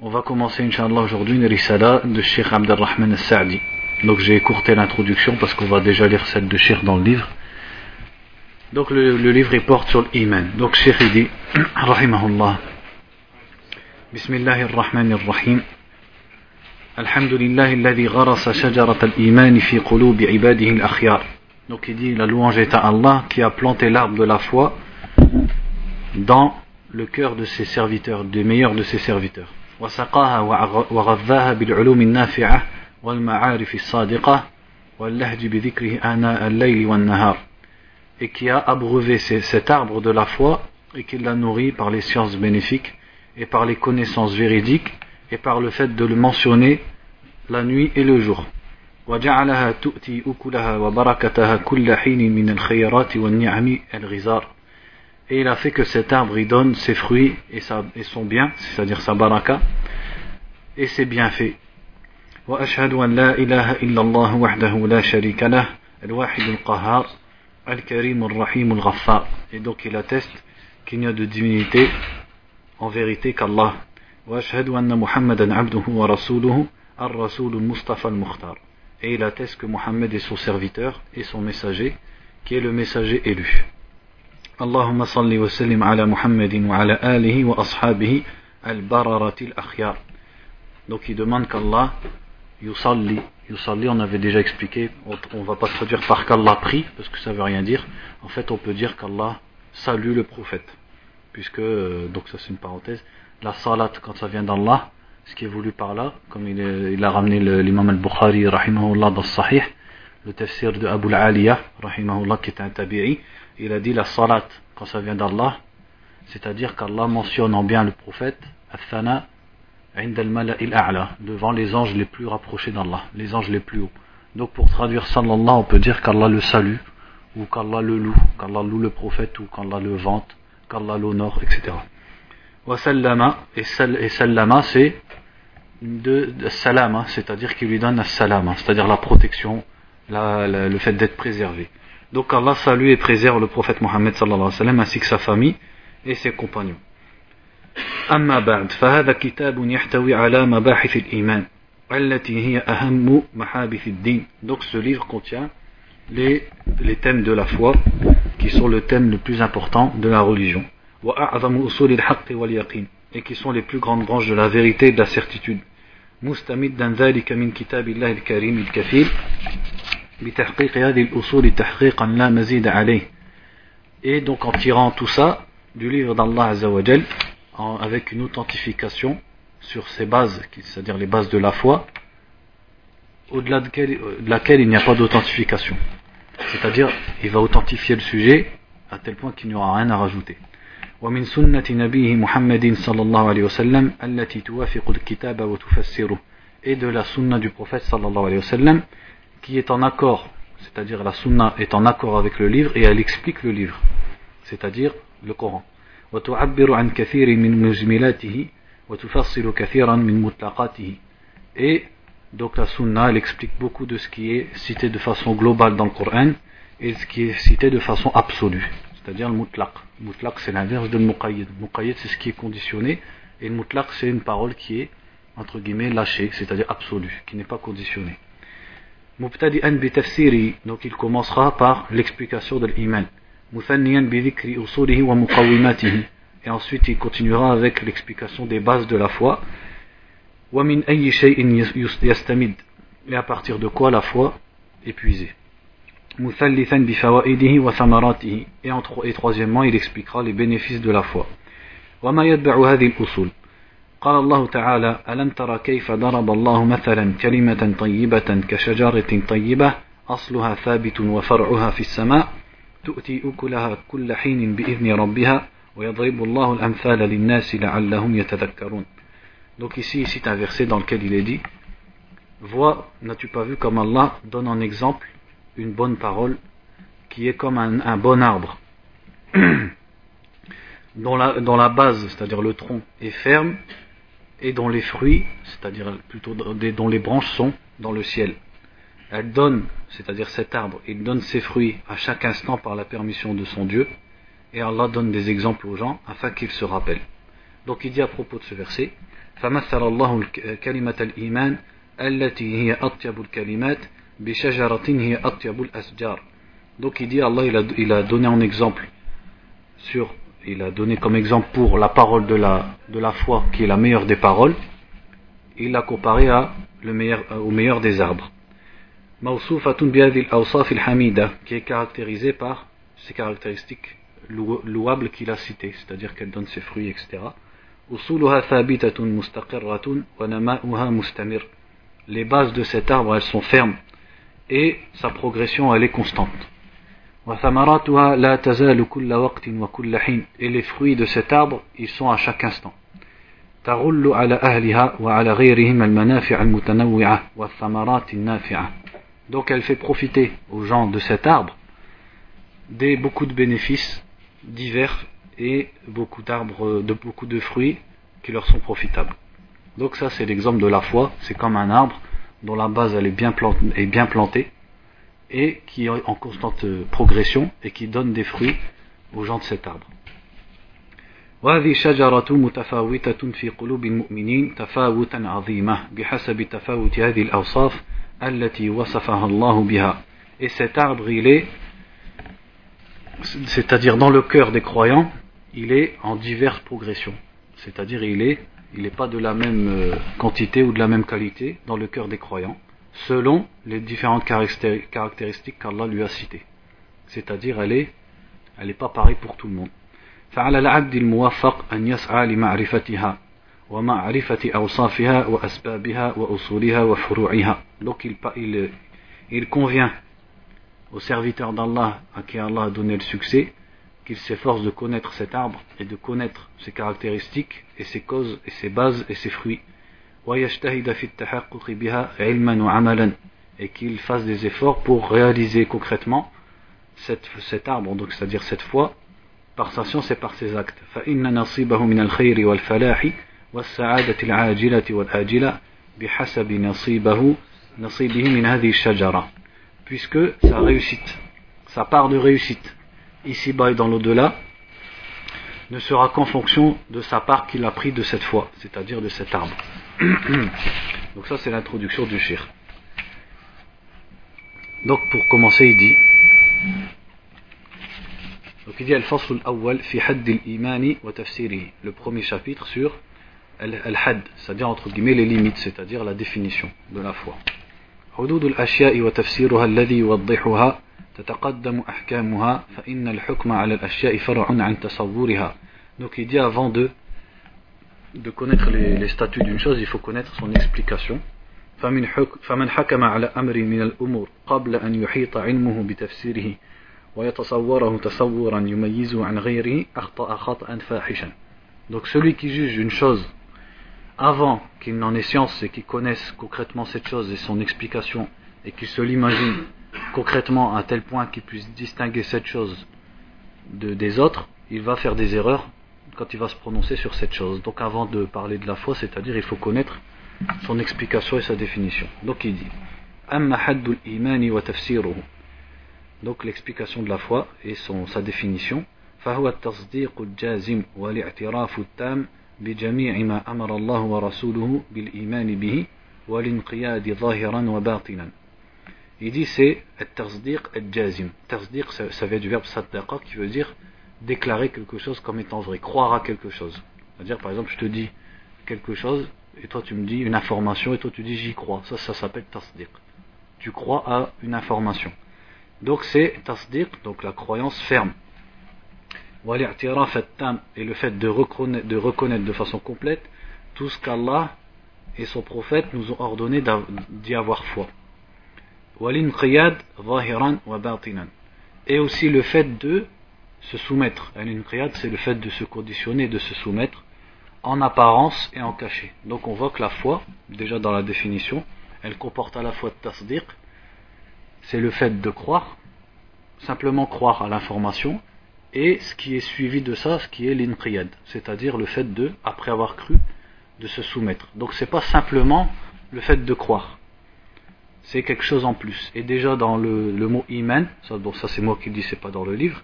On va commencer, Inch'Allah, aujourd'hui une risala de Sheikh Abdelrahman al-Sa'di. Donc j'ai écourté l'introduction parce qu'on va déjà lire celle de Sheikh dans le livre. Donc le, le livre il porte sur l'iman. Donc Sheikh il dit, Rahimahullah, Bismillahirrahmanirrahim. الحمد لله الذي غرس شجرة الإيمان في قلوب عباده الأخيار Donc il dit la louange est à Allah qui a planté l'arbre de la foi dans le cœur de ses serviteurs, des meilleurs de ses serviteurs. وسقاها وغذاها بالعلوم النافعة والمعارف الصادقة واللهج بذكره آناء الليل والنهار et qui a abreuvé cet arbre de la foi et qui l'a nourri par les sciences bénéfiques et par les connaissances véridiques et par le fait de le mentionner la nuit et le jour. وجعلها تؤتي أكلها وبركتها كل حين من الخيرات والنعم الغزار et il a fait que cet arbre il donne ses fruits et, sa, et son bien, c'est-à-dire sa baraka, et ses bienfaits. وأشهد أن لا إله إلا الله وحده لا شريك له الواحد القهار الكريم الرحيم الغفار et donc il atteste qu'il n'y a de divinité en vérité qu'Allah. وأشهد أن محمدا عبده ورسوله الرسول المصطفى المختار et il atteste que Mohammed est son serviteur et son messager qui est le messager élu. اللهم صل وسلم على محمد وعلى آله وأصحابه البررة الأخيار donc il demande qu'Allah yusalli yusalli on avait déjà expliqué on va pas traduire par qu'Allah prie parce que ça veut rien dire en fait on peut dire qu'Allah salue le prophète puisque donc ça c'est une parenthèse la salat quand ça vient d'Allah ce qui est voulu par là comme il, est, il a ramené l'imam al-Bukhari rahimahullah dans le sahih le tafsir de Abu al-Aliya rahimahullah qui est un tabi'i il a dit la salat quand ça vient d'Allah, c'est-à-dire qu'Allah mentionne en bien le prophète, Athana, devant les anges les plus rapprochés d'Allah, les anges les plus hauts. Donc pour traduire sallallahu, on peut dire qu'Allah le salue, ou qu'Allah le loue, qu'Allah loue le prophète, ou qu'Allah le vante, qu'Allah l'honore, etc. Wa sallama, et, sallama c'est de, salama, c'est-à-dire qu'il lui donne la salama, c'est-à-dire la protection, le fait d'être préservé. Donc Allah salue et préserve le prophète Mohammed sallallahu alayhi wa sallam ainsi que sa famille et ses compagnons. أما بعد فهذا كتاب يحتوي على مباحث الإيمان التي هي أهم محابث الدين Donc ce livre contient les, les thèmes de la foi qui sont le thème le plus important de la religion وأعظم أصول الحق واليقين et qui sont les plus grandes branches de la vérité et de la certitude مستمدا ذلك من كتاب الله الكريم الكفيل بتحقيق هذه الأصول تحقيقا لا مزيد عليه et donc en tirant tout ça du livre d'Allah Azzawajal avec une authentification sur ces bases c'est-à-dire les bases de la foi au-delà de, de laquelle il n'y a pas d'authentification c'est-à-dire il va authentifier le sujet à tel point qu'il n'y aura rien à rajouter ومن سنة نبيه محمد صلى الله عليه وسلم التي توافق الكتاب وتفسره et de la sunna du prophète sallallahu alayhi wa sallam qui est en accord, c'est-à-dire la sunna est en accord avec le livre et elle explique le livre, c'est-à-dire le Coran. Et donc la sunna elle explique beaucoup de ce qui est cité de façon globale dans le Coran et ce qui est cité de façon absolue, c'est-à-dire le mutlaq. Le mutlaq c'est l'inverse de le muqayyid. C'est ce qui est conditionné et le mutlaq c'est une parole qui est entre guillemets lâchée, c'est-à-dire absolue, qui n'est pas conditionnée. Donc il par l'explication de l'iman. Et ensuite il continuera avec l'explication des bases de la foi. Et à partir de quoi la foi est puisée. Wa. Et troisièmement il expliquera les bénéfices de la foi. قال الله تعالى ألم تر كيف ضرب الله مثلا كلمة طيبة كشجرة طيبة أصلها ثابت وفرعها في السماء تؤتي أكلها كل حين بإذن ربها ويضرب الله الأمثال للناس لعلهم يتذكرون Donc ici, ici, un verset dans lequel il est dit Vois, n'as-tu pas vu comme Allah donne en exemple une bonne parole qui est comme un, bon arbre dont la, la base, c'est-à-dire le tronc, est ferme et dont les fruits, c'est-à-dire plutôt dont les branches sont dans le ciel. Elle donne, c'est-à-dire cet arbre, il donne ses fruits à chaque instant par la permission de son Dieu et Allah donne des exemples aux gens afin qu'ils se rappellent. Donc il dit à propos de ce verset فمثل الله كلمة الإيمان التي هي أطيب الكلمات بشجرة هي أطيب الأشجار donc il dit Allah il a, il a donné en exemple sur il a donné comme exemple pour la parole de la, foi qui est la meilleure des paroles. Il l'a comparé meilleur, au meilleur des arbres. Qui est caractérisé par ces caractéristiques louables qu'il a citées c'est-à-dire qu'elle donne ses fruits etc les bases de cet arbre elles sont fermes et sa progression elle est constante et les fruits de cet arbre ils sont à chaque instant. donc elle fait profiter aux gens de cet arbre des beaucoup de bénéfices divers et beaucoup d'arbres, de beaucoup de fruits qui leur sont profitables. Donc ça c'est l'exemple de la foi, c'est comme un arbre dont la base elle est bien, plantée, est bien plantée et qui est en constante progression et qui donne des fruits aux gens de cet arbre. وهذه شجرة متفاوتة في قلوب المؤمنين تفاوتا عظيمة بحسب تفاوت هذه الأوصاف التي وصفها الله بها. Et cet arbre, il est, c'est-à-dire dans le cœur des croyants, il est en diverses progressions. C'est-à-dire il est il n'est pas de la même euh, quantité ou de la même qualité dans le cœur des croyants, selon les différentes caractéristiques qu'Allah lui a citées. C'est-à-dire elle est elle n'est pas pareille pour tout le monde. فعلى العبد الموفق أن يسعى لمعرفتها ومعرفة أوصافها وأسبابها وأصولها وفروعها. Donc il, il, il convient au serviteur d'Allah à qui Allah a donné le succès qu'il s'efforce de connaître cet arbre et de connaître ses caractéristiques et ses causes et ses bases et ses fruits. et qu'il fasse des efforts pour réaliser concrètement cet arbre, donc c'est-à-dire cette foi, par sa science et par ses actes. puisque sa réussite, sa part de réussite ici-bas et dans l'au-delà, ne sera qu'en fonction de sa part qu'il a pris de cette foi, c'est-à-dire de cet arbre. Donc ça c'est l'introduction du shir. Donc pour commencer il dit donc il dit al-fasl al-awwal fi hadd al-iman wa tafsirihi le premier chapitre sur al-hadd c'est-à-dire entre guillemets les limites c'est-à-dire la définition de la foi حدود الأشياء وتفسيرها الذي يوضحها تتقدم أحكامها فإن الحكم على الأشياء فرع عن تصورها donc il dit avant de de connaître les, les statuts d'une chose il faut connaître son explication فمن حك فمن حكم على أمر من الأمور قبل أن يحيط علمه بتفسيره ويتصوره تصورا يميزه عن غيره أخطأ خطأ فاحشا donc celui qui juge une chose avant qu'il n'en ait science et qu'il connaisse concrètement cette chose et son explication et qu'il se l'imagine concrètement à tel point qu'il puisse distinguer cette chose de, des autres, il va faire des erreurs quand il va se prononcer sur cette chose. Donc avant de parler de la foi, c'est-à-dire il faut connaître son explication et sa définition. Donc il dit Donc l'explication de la foi et son, sa définition. Il dit c'est ça, ça vient du verbe saddaqa qui veut dire déclarer quelque chose comme étant vrai, croire à quelque chose. C'est-à-dire, par exemple, je te dis quelque chose et toi tu me dis une information et toi tu dis j'y crois. Ça, ça s'appelle tasdiq. Tu crois à une information. Donc c'est tasdiq, donc la croyance ferme. Et le fait de reconnaître, de reconnaître de façon complète tout ce qu'Allah et son prophète nous ont ordonné d'y avoir foi. Et aussi le fait de se soumettre. Al-inqiyad, c'est le fait de se conditionner, de se soumettre en apparence et en cachet. Donc on voit que la foi, déjà dans la définition, elle comporte à la fois tasdiq, c'est le fait de croire, simplement croire à l'information, et ce qui est suivi de ça, ce qui est l'inqiyad, c'est-à-dire le fait de, après avoir cru, de se soumettre. Donc c'est pas simplement le fait de croire, c'est quelque chose en plus. Et déjà dans le, mot iman, ça, bon ça c'est moi qui le dis, c'est pas dans le livre,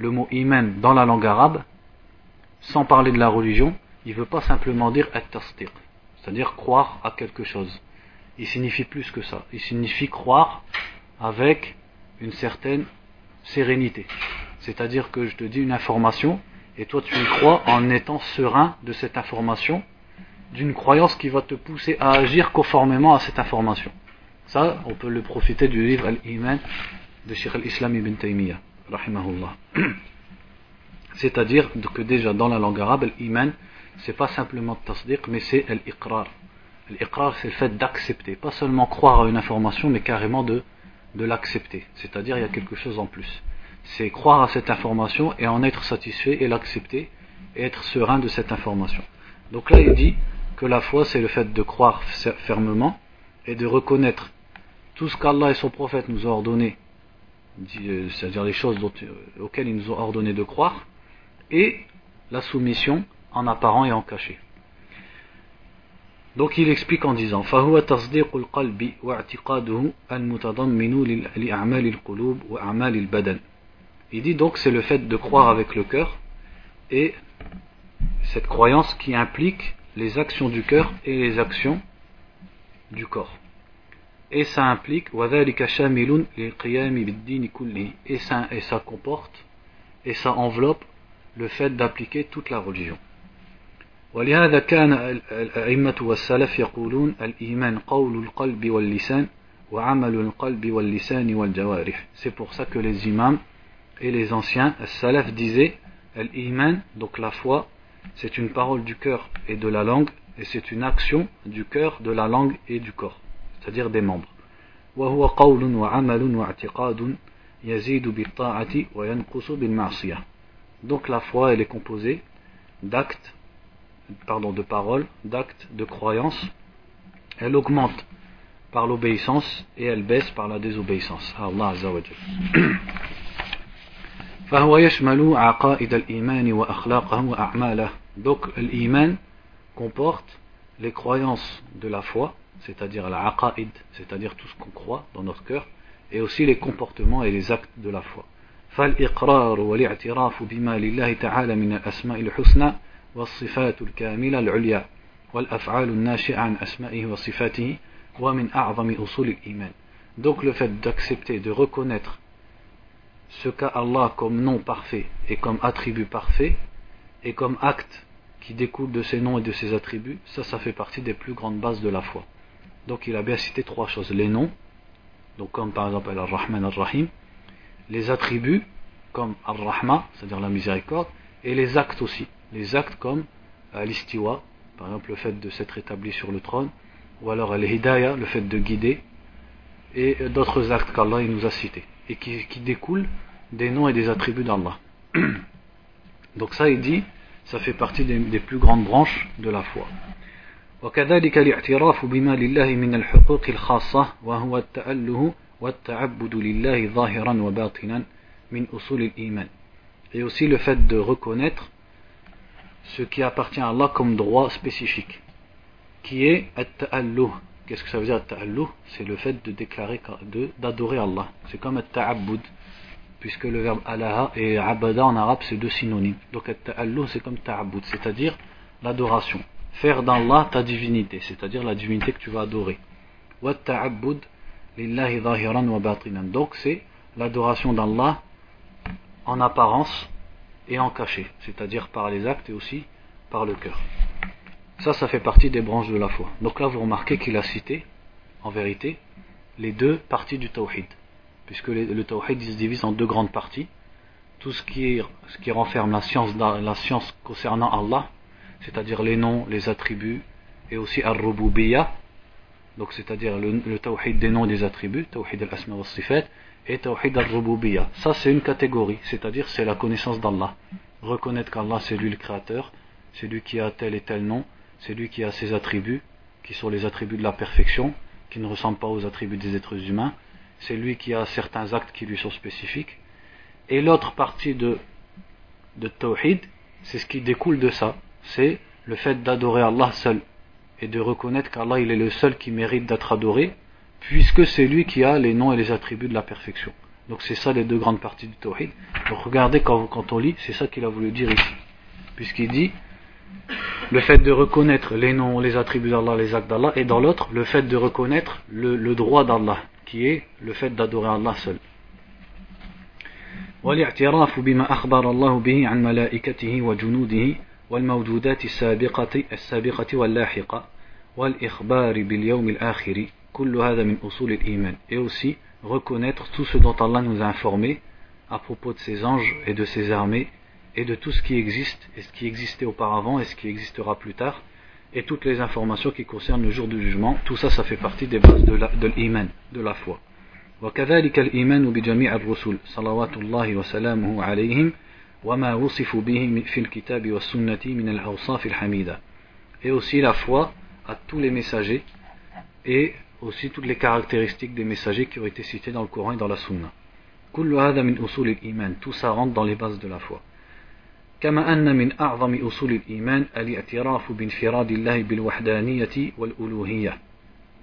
le mot iman dans la langue arabe, sans parler de la religion, il ne veut pas simplement dire at c'est-à-dire croire à quelque chose. Il signifie plus que ça. Il signifie croire avec une certaine sérénité. C'est-à-dire que je te dis une information et toi tu y crois en étant serein de cette information, d'une croyance qui va te pousser à agir conformément à cette information. Ça, on peut le profiter du livre Al-Iman de Sheikh al-Islam ibn Taymiyyah, C'est-à-dire que déjà dans la langue arabe, l'iman, c'est pas simplement tasdiq, mais c'est l'iqrar. L'iqrar, c'est le fait d'accepter, pas seulement croire à une information, mais carrément de, de l'accepter. C'est-à-dire, il y a quelque chose en plus. C'est croire à cette information et en être satisfait et l'accepter et être serein de cette information. Donc là, il dit que la foi, c'est le fait de croire fermement et de reconnaître tout ce qu'Allah et son prophète nous ont ordonné, c'est-à-dire les choses euh, auxquelles ils nous ont ordonné de croire, et la soumission en apparent et en caché. Donc il explique en disant فهو تصديق القلب واعتقاده المتضمن لأعمال القلوب وأعمال البدن Il dit donc c'est le fait de croire avec le cœur et cette croyance qui implique les actions du cœur et les actions du corps. Et ça implique وذلك شامل للقيام بالدين كله et ça, et ça comporte et ça enveloppe le fait d'appliquer toute la religion. ولهذا كان الأئمة والسلف يقولون الإيمان قول القلب واللسان وعمل القلب واللسان والجوارح C'est pour ça que les imams et les anciens, les salaf disaient l'iman, donc la foi, c'est une parole du cœur et de la langue, et c'est une action du cœur, de la langue et du corps, c'est-à-dire des membres. وهو قول وعمل واعتقاد يزيد بالطاعة وينقص بالمعصية donc la foi, elle est composée d'actes, pardon, de paroles, d'actes, de croyances. Elle augmente par l'obéissance et elle baisse par la désobéissance à Allah Azza wa Donc l'iman comporte les croyances de la foi, c'est-à-dire la aqaid, c'est-à-dire tout ce qu'on croit dans notre cœur, et aussi les comportements et les actes de la foi. فالإقرار والاعتراف بما لله تعالى من الأسماء الحسنى والصفات الكاملة العليا والأفعال الناشئة عن أسمائه وصفاته ومن أعظم أصول الإيمان Donc le fait d'accepter, de reconnaître ce qu'a Allah comme nom parfait et comme attribut parfait et comme acte qui découle de ses noms et de ses attributs, ça, ça fait partie des plus grandes bases de la foi. Donc il a bien cité trois choses. Les noms, donc comme par exemple Al-Rahman Al-Rahim, les attributs comme Ar-Rahma, c'est-à-dire la miséricorde, et les actes aussi. Les actes comme euh, l'istiwa, par exemple le fait de s'être établi sur le trône, ou alors al-hidayah, le fait de guider, et euh, d'autres actes qu'Allah nous a cités, et qui, découlent des noms et des attributs d'Allah. Donc ça, il dit, ça fait partie des plus grandes branches de la foi. وكذلك الاعتراف بما لله من الحقوق الخاصة وهو التأله et aussi le fait de reconnaître ce qui appartient à Allah comme droit spécifique qui est at-ta'alluh qu'est-ce que ça veut dire at-ta'alluh c'est le fait de déclarer d'adorer Allah c'est comme at-ta'abbud puisque le verbe alaha et abada en arabe c'est deux synonymes donc at-ta'alluh c'est comme ta'abbud c'est-à-dire l'adoration faire d'Allah ta divinité c'est-à-dire la divinité que tu vas adorer donc c'est l'adoration d'Allah en apparence et en cachet, c'est-à-dire par les actes et aussi par le cœur. Ça, ça fait partie des branches de la foi. Donc là, vous remarquez qu'il a cité, en vérité, les deux parties du tawhid. Puisque le tawhid se divise en deux grandes parties. Tout ce qui, ce qui renferme la science, la science concernant Allah, c'est-à-dire les noms, les attributs, et aussi al-rububiyyah, donc c'est-à-dire le, tawhid des noms et des attributs, tawhid al-asma wa sifat, et tawhid al-rububiyya. Ça c'est une catégorie, c'est-à-dire c'est la connaissance d'Allah. Reconnaître qu'Allah c'est lui le créateur, c'est lui qui a tel et tel nom, c'est lui qui a ses attributs, qui sont les attributs de la perfection, qui ne ressemble pas aux attributs des êtres humains. C'est lui qui a certains actes qui lui sont spécifiques. Et l'autre partie de, de Tawhid, c'est ce qui découle de ça C'est le fait d'adorer Allah seul. Et de reconnaître qu'Allah il est le seul qui mérite d'être adoré, puisque c'est lui qui a les noms et les attributs de la perfection. Donc c'est ça les deux grandes parties du Tawhid. Donc regardez quand, quand on lit, c'est ça qu'il a voulu dire ici. Puisqu'il dit le fait de reconnaître les noms, les attributs d'Allah, les actes d'Allah, et dans l'autre, le fait de reconnaître le, le droit d'Allah, qui est le fait d'adorer Allah seul. والاعتراف بما أخبر الله به عن ملائكته وجنوده والموجودات السابقة السابقة واللاحقة والإخبار باليوم الآخر كل هذا من أصول الإيمان et aussi reconnaître tout ce dont Allah nous a informé à propos de ses anges et de ses armées et de tout ce qui existe et ce qui existait auparavant et ce qui existera plus tard et toutes les informations qui concernent le jour du jugement tout ça ça fait partie des bases de l'iman de la foi وكذلك الإيمان بجميع الرسل صلوات الله وسلامه عليهم وما وصفوا به في الكتاب والسنة من الأوصاف الحميدة et aussi la foi à tous les messagers et aussi toutes les caractéristiques des messagers qui ont été cités dans le Coran et dans la Sunna. كل هذا من أصول الإيمان tout ça rentre dans les bases de la foi. كما أن من أعظم أصول الإيمان الاعتراف بانفراد الله بالوحدانية والألوهية.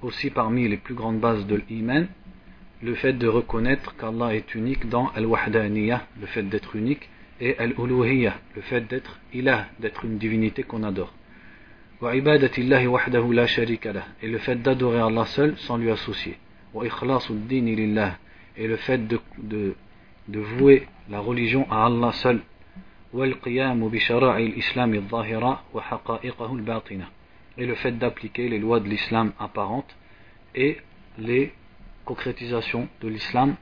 Aussi parmi les plus grandes bases de l'iman, le fait de reconnaître qu'Allah est unique dans al-wahdaniyah, le fait d'être unique, et al-uluhiyya, le fait d'être ilah, d'être une divinité qu'on adore. Wa ibadatillahi wahdahu la sharika lah, et le fait d'adorer Allah seul sans lui associer. Wa ikhlasul lillah, et le fait de, de, de vouer la religion à Allah seul. Wa al-qiyamu bi shara'il islam al-zahira wa haqa'iqahu al-batina, et le fait d'appliquer les lois de l'islam apparentes et les concrétisations de l'islam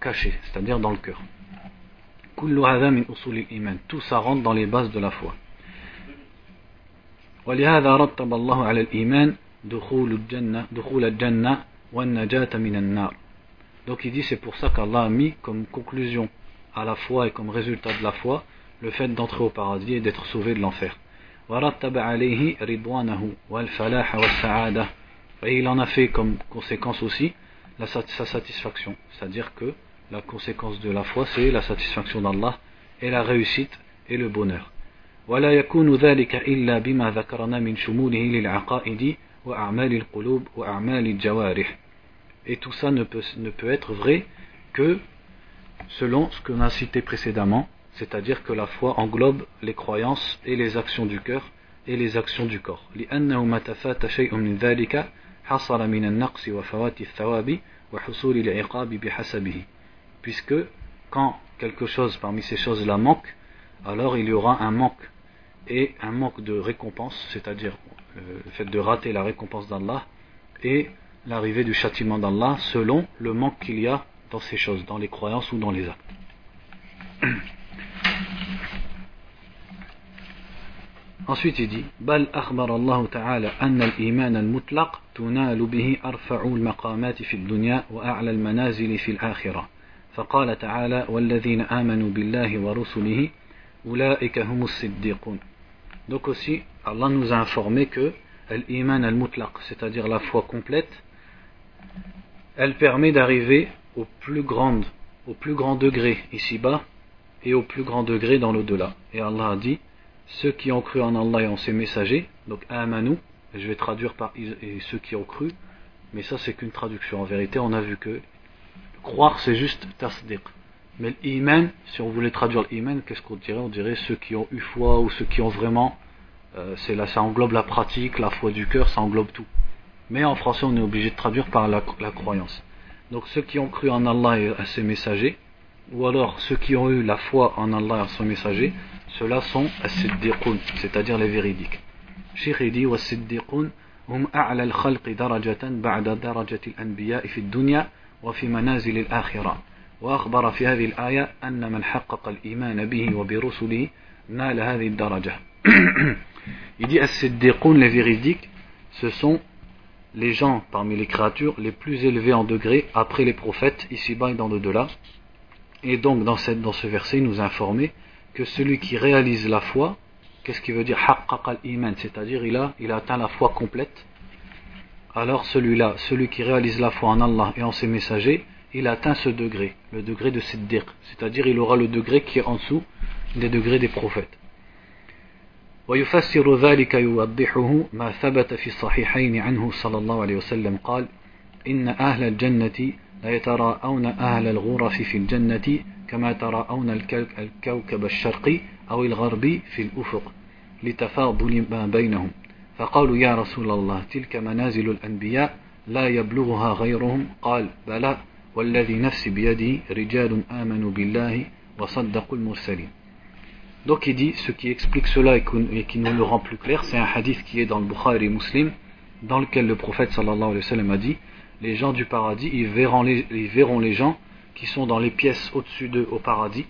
cachées, c'est-à-dire dans le cœur. tout ça rentre dans les bases de la foi ولهذا رتب الله على الإيمان دخول الجنة دخول الجنة والنجاة من النار donc il dit c'est pour ça qu'Allah a mis comme conclusion à la foi et comme résultat de la foi le fait d'entrer au paradis et d'être sauvé de l'enfer ورتب عليه رضوانه والفلاح والسعادة et il en a fait comme conséquence aussi la, sa satisfaction c'est-à-dire que la conséquence de la foi c'est la satisfaction d'Allah et la réussite et le bonheur ولا يكون ذلك إلا بما ذكرنا من شموله للعقائد وأعمال القلوب وأعمال الجوارح Et tout ça ne peut, ne peut être vrai que selon ce qu'on a cité précédemment, c'est-à-dire que la foi englobe les croyances et les actions du cœur et les actions du corps. لأنه ما تفات شيء من ذلك حصل من النقص وفوات الثواب وحصول العقاب بحسبه. Puisque quand quelque chose parmi ces choses-là manque, alors il y aura un manque et un manque de récompense, c'est-à-dire le fait de rater la récompense d'Allah et l'arrivée du châtiment d'Allah selon le manque qu'il y a dans ces choses, dans les croyances ou dans les actes. Ensuite il dit بل أخبر الله تعالى أن الإيمان المطلق تنال به أرفع المقامات في الدنيا وأعلى المنازل في الآخرة فقال تعالى والذين آمنوا بالله ورسله أولئك هم الصديقون Donc aussi, Allah nous a informé que l'iman al-mutlaq, c'est-à-dire la foi complète, elle permet d'arriver au plus grand, au plus grand degré ici-bas et au plus grand degré dans l'au-delà. Et Allah a dit, ceux qui ont cru en Allah et en ses messagers, donc amanu, je vais traduire par et ceux qui ont cru, mais ça c'est qu'une traduction. En vérité, on a vu que croire c'est juste tasdiq. Mais l'iman, si on voulait traduire l'iman, qu'est-ce qu'on dirait? On dirait ceux qui ont eu foi ou ceux qui ont vraiment. Euh, là, ça englobe la pratique, la foi du cœur, ça englobe tout. Mais en français, on est obligé de traduire par la, croyance. Donc ceux qui ont cru en Allah et à ses messagers, ou alors ceux qui ont eu la foi en Allah et à son messager, ceux-là sont as-siddiqun, c'est-à-dire les véridiques. Cheikh dit was-siddiqun hum a'la al-khalq darajatan ba'da darajati al-anbiya fi ad-dunya wa fi manazil al-akhirah. وأخبر في هذه الآية أن من حقق الإيمان به وبرسله نال هذه الدرجة Il dit As-Siddiqun, les véridiques, ce sont les gens parmi les créatures les plus élevés en degré après les prophètes, ici-bas et dans le-delà. Et donc, dans, cette, dans ce verset, il nous a informé que celui qui réalise la foi, qu'est-ce qui veut dire Haqqaq al-Iman C'est-à-dire, il a, il a atteint la foi complète. Alors celui-là, celui qui réalise la foi en Allah et en ses messagers, il atteint ce degré, le degré de Siddiq, c'est-à-dire il aura le degré qui est en dessous des degrés des prophètes. ويفسر ذلك يوضحه ما ثبت في الصحيحين عنه صلى الله عليه وسلم قال إن أهل الجنة لا يتراءون أهل الغرف في الجنة كما تراءون الكوكب الشرقي أو الغربي في الأفق لتفاضل ما بينهم فقالوا يا رسول الله تلك منازل الأنبياء لا يبلغها غيرهم قال بلى والذي نفسي بيده رجال آمنوا بالله وصدقوا المرسلين Donc il dit, ce qui explique cela et qui nous le rend plus clair, c'est un hadith qui est dans le Bukhari Muslim, dans lequel le prophète sallallahu alayhi wa sallam a dit, les gens du paradis, ils verront les, ils verront les gens qui sont dans les pièces au-dessus d'eux au paradis,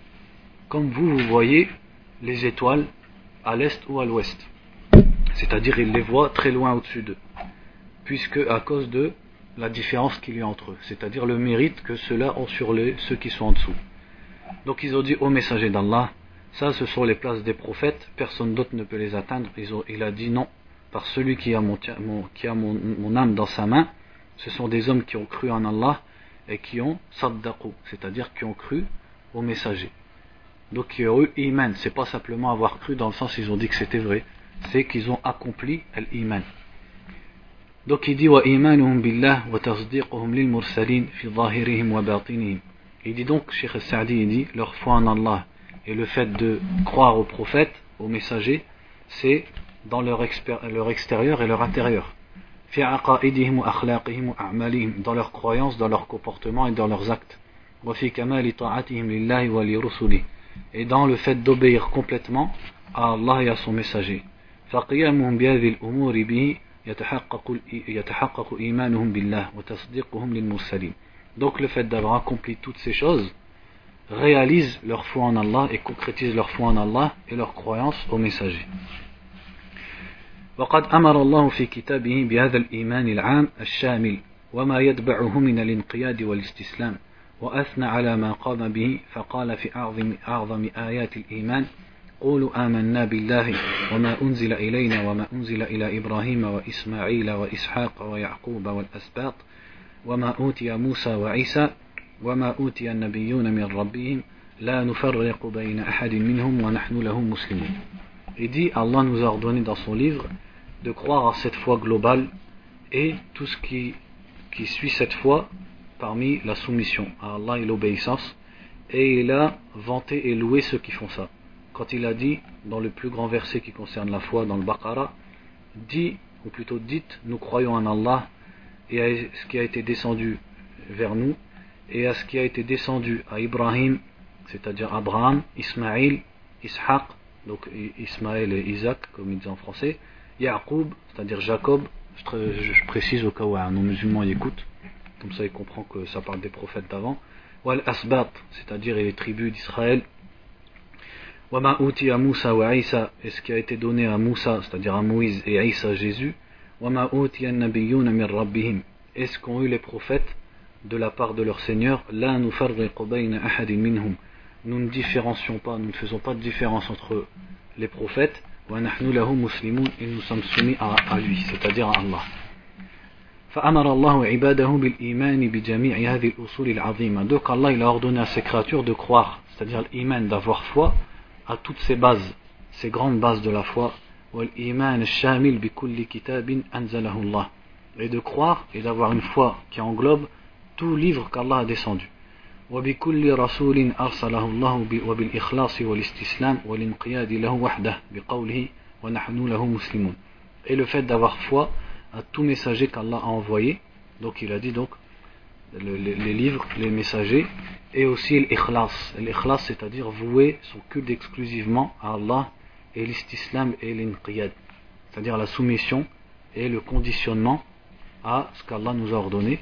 comme vous, vous voyez les étoiles à l'est ou à l'ouest. C'est-à-dire, ils les voient très loin au-dessus d'eux, puisque à cause de la différence qu'il y a entre eux, c'est-à-dire le mérite que ceux-là ont sur les, ceux qui sont en dessous. Donc ils ont dit au messager d'Allah, ça, ce sont les places des prophètes, personne d'autre ne peut les atteindre. il a dit non, par celui qui a, mon, a âme dans sa main, ce sont des hommes qui ont cru en Allah et qui ont saddaqu, c'est-à-dire qui ont cru au messager. Donc qui ont eu iman, c'est pas simplement avoir cru dans le sens ils ont dit que c'était vrai, c'est qu'ils ont accompli l'iman. Donc il dit tasdiquhum lil mursalin fi zahirihim wa batinihim. Il dit donc, Cheikh Sa'di, il dit, leur foi en Allah et le fait de croire aux prophètes, aux messagers, c'est dans leur, extérieur et leur intérieur. Dans leurs croyances, dans leurs comportements et dans leurs actes. Et dans le fait d'obéir complètement à Allah et à son messager. فقيامهم بهذه الأمور به يتحقق يتحقق إيمانهم بالله وتصديقهم للمرسلين. Donc le fait d'avoir accompli toutes ces choses réalise leur foi en Allah et concrétise leur foi en Allah et leur croyance au messager وقد أمر الله في كتابه بهذا الإيمان العام الشامل وما يتبعه من الانقياد والاستسلام وأثنى على ما قام به فقال في أعظم أعظم آيات الإيمان قولوا آمنا بالله وما أنزل إلينا وما أنزل إلى إبراهيم وإسماعيل وإسحاق ويعقوب والأسباط وما أوتي موسى وعيسى وما أوتي النبيون من ربهم لا نفرق بين أحد منهم ونحن له مسلمون Il dit Allah nous a ordonné dans son livre de croire à cette foi globale et tout ce qui, qui suit cette foi parmi la soumission à Allah et l'obéissance et il a vanté et loué ceux qui font ça. Quand il a dit dans le plus grand verset qui concerne la foi dans le Baqarah, dit, ou plutôt dites, nous croyons en Allah et à ce qui a été descendu vers nous et à ce qui a été descendu à Ibrahim, c'est-à-dire Abraham, Ismaïl, Ishaq, donc Ismaël et Isaac, comme ils disent en français, Yaqub, c'est-à-dire Jacob, je, précise au cas où un non-musulman y écoute, comme ça il comprend que ça parle des prophètes d'avant, Wal Asbat, c'est-à-dire les tribus d'Israël, Wama à Moussa wa Isa, et ce qui a été donné à Moussa, c'est-à-dire à Moïse et à Isa Jésus, Wama uti Nabiyun min Rabbihim, est ce qu'ont eu les prophètes de la part de leur Seigneur, là nous nous ne différencions pas, nous ne faisons pas de différence entre les prophètes, et nous sommes soumis à, lui, c'est-à-dire à Allah. Donc Allah il a ordonné à ses créatures de croire, c'est-à-dire l'iman, d'avoir foi à toutes ces bases, ces grandes bases de la foi, et de croire et d'avoir une foi qui englobe tout livre qu'Allah a descendu. وبكل رسول أرسله الله وبالإخلاص والاستسلام والانقياد له وحده بقوله ونحن له مسلمون et le fait d'avoir foi à tout messager qu'Allah a envoyé donc il a dit donc le, les, les, livres, les messagers et aussi l'ikhlas l'ikhlas c'est-à-dire vouer son culte exclusivement à Allah et l'istislam et l'inqiyad c'est-à-dire la soumission et le conditionnement à ce qu'Allah nous a ordonné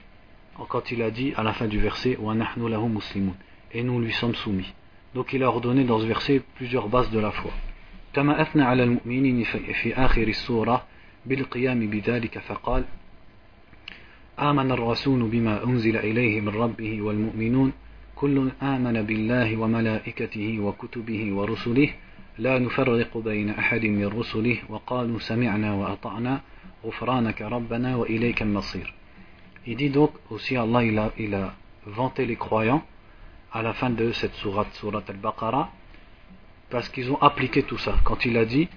quand il a dit à la fin du verset et nous lui sommes soumis donc il a ordonné dans ce verset plusieurs bases de la foi كما أثنى على المؤمنين في آخر السورة بالقيام بذلك فقال آمن الرسول بما أنزل إليه من ربه والمؤمنون كل آمن بالله وملائكته وكتبه ورسله لا نفرق بين أحد من رسله وقالوا سمعنا وأطعنا غفرانك ربنا وإليك النصير Il dit donc aussi Allah il a, il a vanté les croyants à la fin de cette sourate, sourate al-Baqarah, parce qu'ils ont appliqué tout ça. Quand il a dit,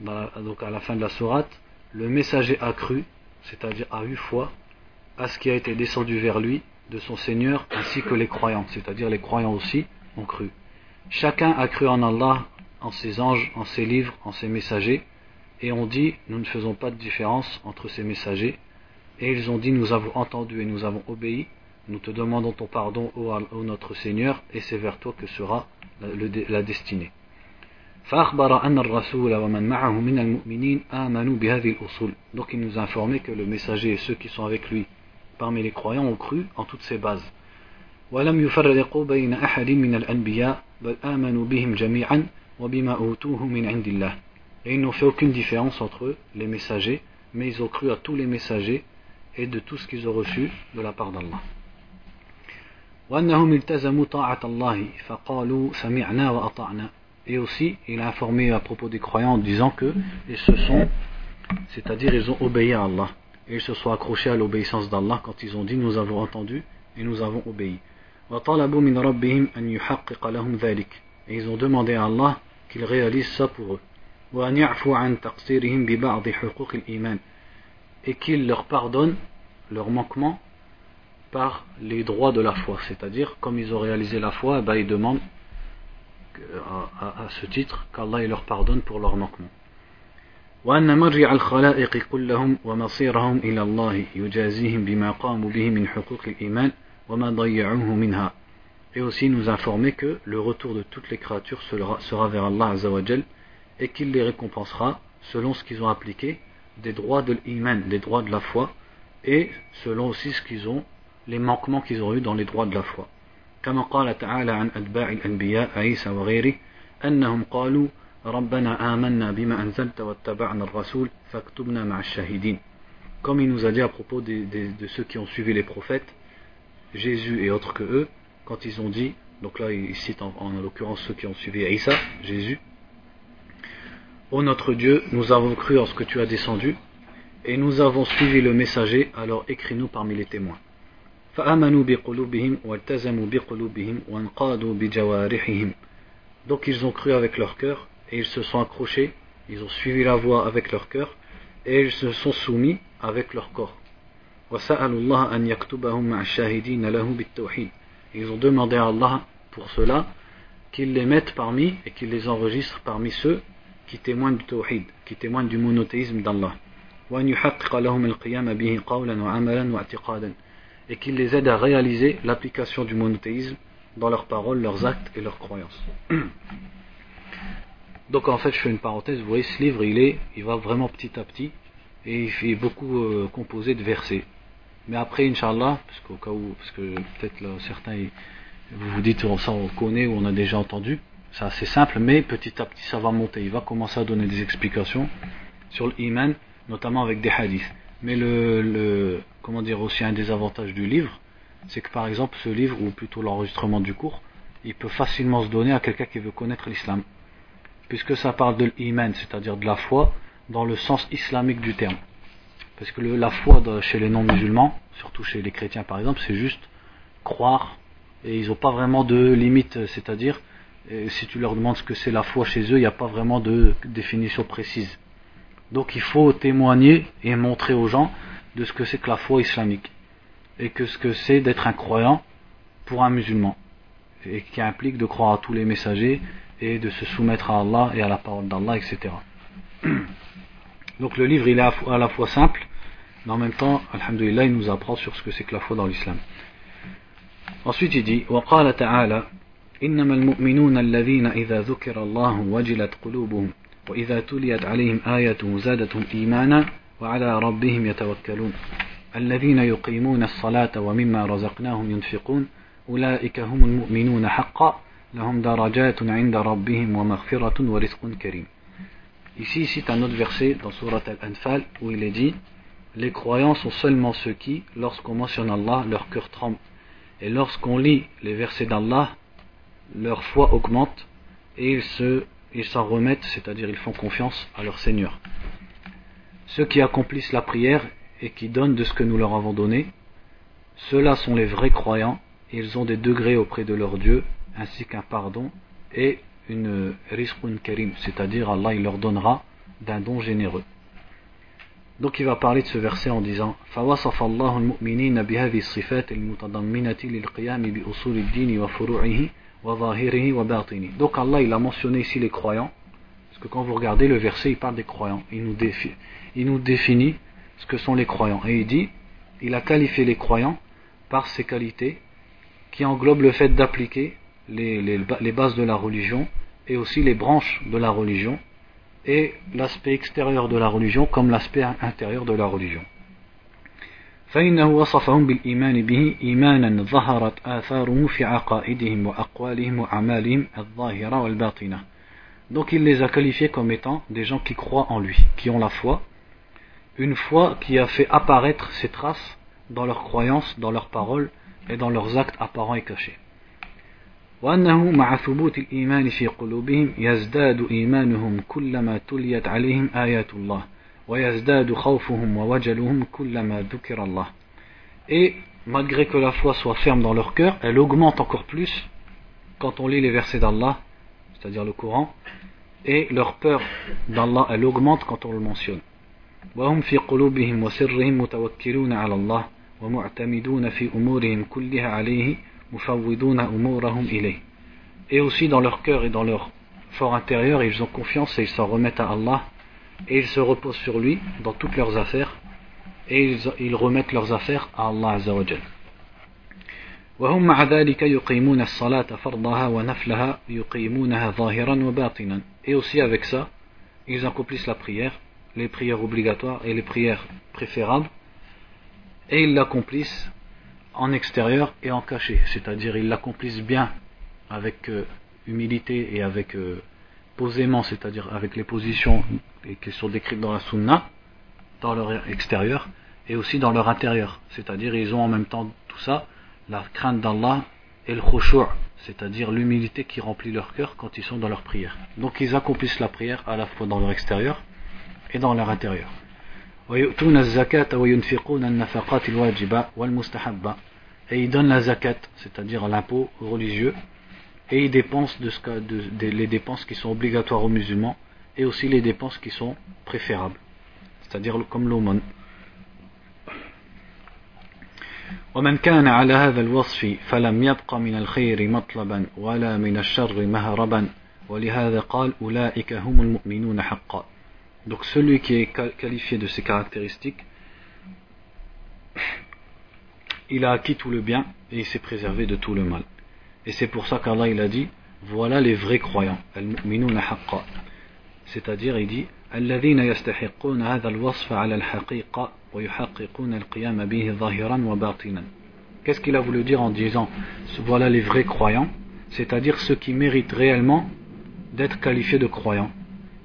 donc à la fin de la sourate, le messager a cru, c'est-à-dire a eu foi, à ce qui a été descendu vers lui de son Seigneur, ainsi que les croyants, c'est-à-dire les croyants aussi ont cru. Chacun a cru en Allah en ses anges, en ses livres, en ses messagers, et ont dit nous ne faisons pas de différence entre ces messagers, et ils ont dit nous avons entendu et nous avons obéi, nous te demandons ton pardon, ô, notre Seigneur, et c'est vers toi que sera la, destinée. Donc il nous a informé que le messager et ceux qui sont avec lui parmi les croyants ont cru en toutes ces bases. Et ils n'ont fait aucune différence entre les messagers, mais ils ont cru à tous les messagers et de tout ce qu'ils ont reçu de la part d'Allah. Et aussi, il a informé à propos des croyants en disant que ils se sont, c'est-à-dire ils ont obéi à Allah. Et ils se sont accrochés à l'obéissance d'Allah quand ils ont dit nous avons entendu et nous avons obéi. Et ils ont demandé à Allah qu'il réalise ça pour eux. Et qu'il leur pardonne leur manquement par les droits de la foi. C'est-à-dire, comme ils ont réalisé la foi, eh ben, ils demandent à, ce titre qu'Allah leur pardonne pour leur manquement. Et aussi nous informer que le retour de toutes les créatures sera, vers Allah Azzawajal et qu'il les récompensera selon ce qu'ils ont appliqué des droits de l'iman, des droits de la foi, et selon aussi ce qu'ils ont, les manquements qu'ils ont eu dans les droits de la foi. كما قال تعالى عن أتباع الأنبياء عيسى وغيره أنهم قالوا ربنا آمنا بما أنزلت واتبعنا الرسول فاكتبنا مع الشاهدين Comme il nous a dit à propos de, de, de ceux qui ont suivi les prophètes, Jésus et autres que eux, quand ils ont dit, donc là il cite en, en l'occurrence ceux qui ont suivi Isa, Jésus, Ô notre Dieu, nous avons cru en ce que tu as descendu, et nous avons suivi le messager, alors écris-nous parmi les témoins. Donc ils ont cru avec leur cœur, et ils se sont accrochés, ils ont suivi la voie avec leur cœur, et ils se sont soumis avec leur corps. Ils ont demandé à Allah pour cela qu'il les mette parmi et qu'il les enregistre parmi ceux qui témoignent du tawhid, qui témoignent du monothéisme d'Allah. Et qu'il les aide à réaliser l'application du monothéisme dans leurs paroles, leurs actes et leurs croyances. Donc en fait, je fais une parenthèse, vous voyez, ce livre, il, est, il va vraiment petit à petit, et il est beaucoup euh, composé de versets. Mais après, Inch'Allah, parce qu'au cas où, parce que peut-être certains, vous vous dites, on, ça on connaît ou on a déjà entendu, c'est assez simple, mais petit à petit ça va monter. Il va commencer à donner des explications sur l'iman, notamment avec des hadiths. Mais le, comment dire aussi un des avantages du livre, c'est que par exemple ce livre, ou plutôt l'enregistrement du cours, il peut facilement se donner à quelqu'un qui veut connaître l'islam. Puisque ça parle de l'iman, c'est-à-dire de la foi, dans le sens islamique du terme. Parce que la foi chez les non-musulmans, surtout chez les chrétiens par exemple, c'est juste croire et ils n'ont pas vraiment de limite, c'est-à-dire si tu leur demandes ce que c'est la foi chez eux, il n'y a pas vraiment de définition précise. Donc il faut témoigner et montrer aux gens de ce que c'est que la foi islamique et que ce que c'est d'être un croyant pour un musulman et qui implique de croire à tous les messagers et de se soumettre à Allah et à la parole d'Allah, etc. Donc le livre il est à la fois simple mais en même temps, alhamdulillah, il nous apprend sur ce que c'est que la foi dans l'islam. Ensuite, il dit وقال تعالى إنما المؤمنون الذين إذا ذكر الله وجلت قلوبهم وإذا تليت عليهم آية زادتهم إيمانا وعلى ربهم يتوكلون الذين يقيمون الصلاة ومما رزقناهم ينفقون أولئك هم المؤمنون حقا Ici, il cite un autre verset dans Surat Al-Anfal où il est dit Les croyants sont seulement ceux qui, lorsqu'on mentionne Allah, leur cœur tremble. Et lorsqu'on lit les versets d'Allah, leur foi augmente et ils se s'en remettent, c'est-à-dire ils font confiance à leur Seigneur. Ceux qui accomplissent la prière et qui donnent de ce que nous leur avons donné, ceux-là sont les vrais croyants, et ils ont des degrés auprès de leur Dieu ainsi qu'un pardon et une rizqun karim, c'est-à-dire Allah il leur donnera d'un don généreux. Donc il va parler de ce verset en disant فوصف الله المؤمنين بهذه الصفات المتضمنة للقيام بأصول الدين وفروعه وظاهره وباطنه. Donc Allah il a mentionné ici les croyants parce que quand vous regardez le verset il parle des croyants, il nous, définit, il nous définit ce que sont les croyants et il dit il a qualifié les croyants par ses qualités qui englobent le fait d'appliquer les, les, les bases de la religion et aussi les branches de la religion et l'aspect extérieur de la religion comme l'aspect intérieur de la religion. فإنه وصفهم بالإيمان به إيمانا ظهرت آثاره في عقائدهم وأقوالهم وأعمالهم الظاهرة والباطنة. Donc il les a qualifiés comme étant des gens qui croient en lui, qui ont la foi, une foi qui a fait apparaître ses traces dans leurs croyances, dans leurs paroles et dans leurs actes apparents et cachés. وأنه مع ثبوت الإيمان في قلوبهم يزداد إيمانهم كلما تليت عليهم آيات الله ويزداد خوفهم ووجلهم كلما ذكر الله Et malgré que la foi soit ferme dans leur cœur, elle augmente encore plus quand on lit les versets d'Allah, c'est-à-dire le Coran, et leur peur d'Allah, elle augmente quand on le mentionne. وهم في قلوبهم وسرهم متوكلون على الله ومعتمدون في أمورهم كلها عليه et aussi dans leur cœur et dans leur fort intérieur, ils ont confiance et ils s'en remettent à Allah. Et ils se reposent sur lui dans toutes leurs affaires. Et ils, remettent leurs affaires à Allah Azzawajal. Et aussi avec ça, ils accomplissent la prière, les prières obligatoires et les prières préférables, et ils l'accomplissent en extérieur et en caché, c'est-à-dire ils l'accomplissent bien avec euh, humilité et avec euh, posément, c'est-à-dire avec les positions qui sont décrites dans la sunna, dans leur extérieur et aussi dans leur intérieur, c'est-à-dire ils ont en même temps tout ça, la crainte d'Allah et le khushu', c'est-à-dire l'humilité qui remplit leur cœur quand ils sont dans leur prière. Donc ils accomplissent la prière à la fois dans leur extérieur et dans leur intérieur. Et ils donnent la zakat, c'est-à-dire l'impôt religieux, et ils dépensent de ce que, de, de, les dépenses qui sont obligatoires aux musulmans, et aussi les dépenses qui sont préférables, c'est-à-dire comme l'aumône. ومن كان على هذا الوصف فلم يبق من الخير مطلبا ولا من الشر مهربا ولهذا قال أولئك هم المؤمنون حقا donc celui qui est qualifié de ces caractéristiques, il a acquis tout le bien et il s'est préservé de tout le mal. Et c'est pour ça qu'Allah il a dit voilà les vrais croyants, c'est-à-dire il dit Qu'est-ce qu'il a voulu dire en disant voilà les vrais croyants? C'est-à-dire ceux qui méritent réellement d'être qualifiés de croyants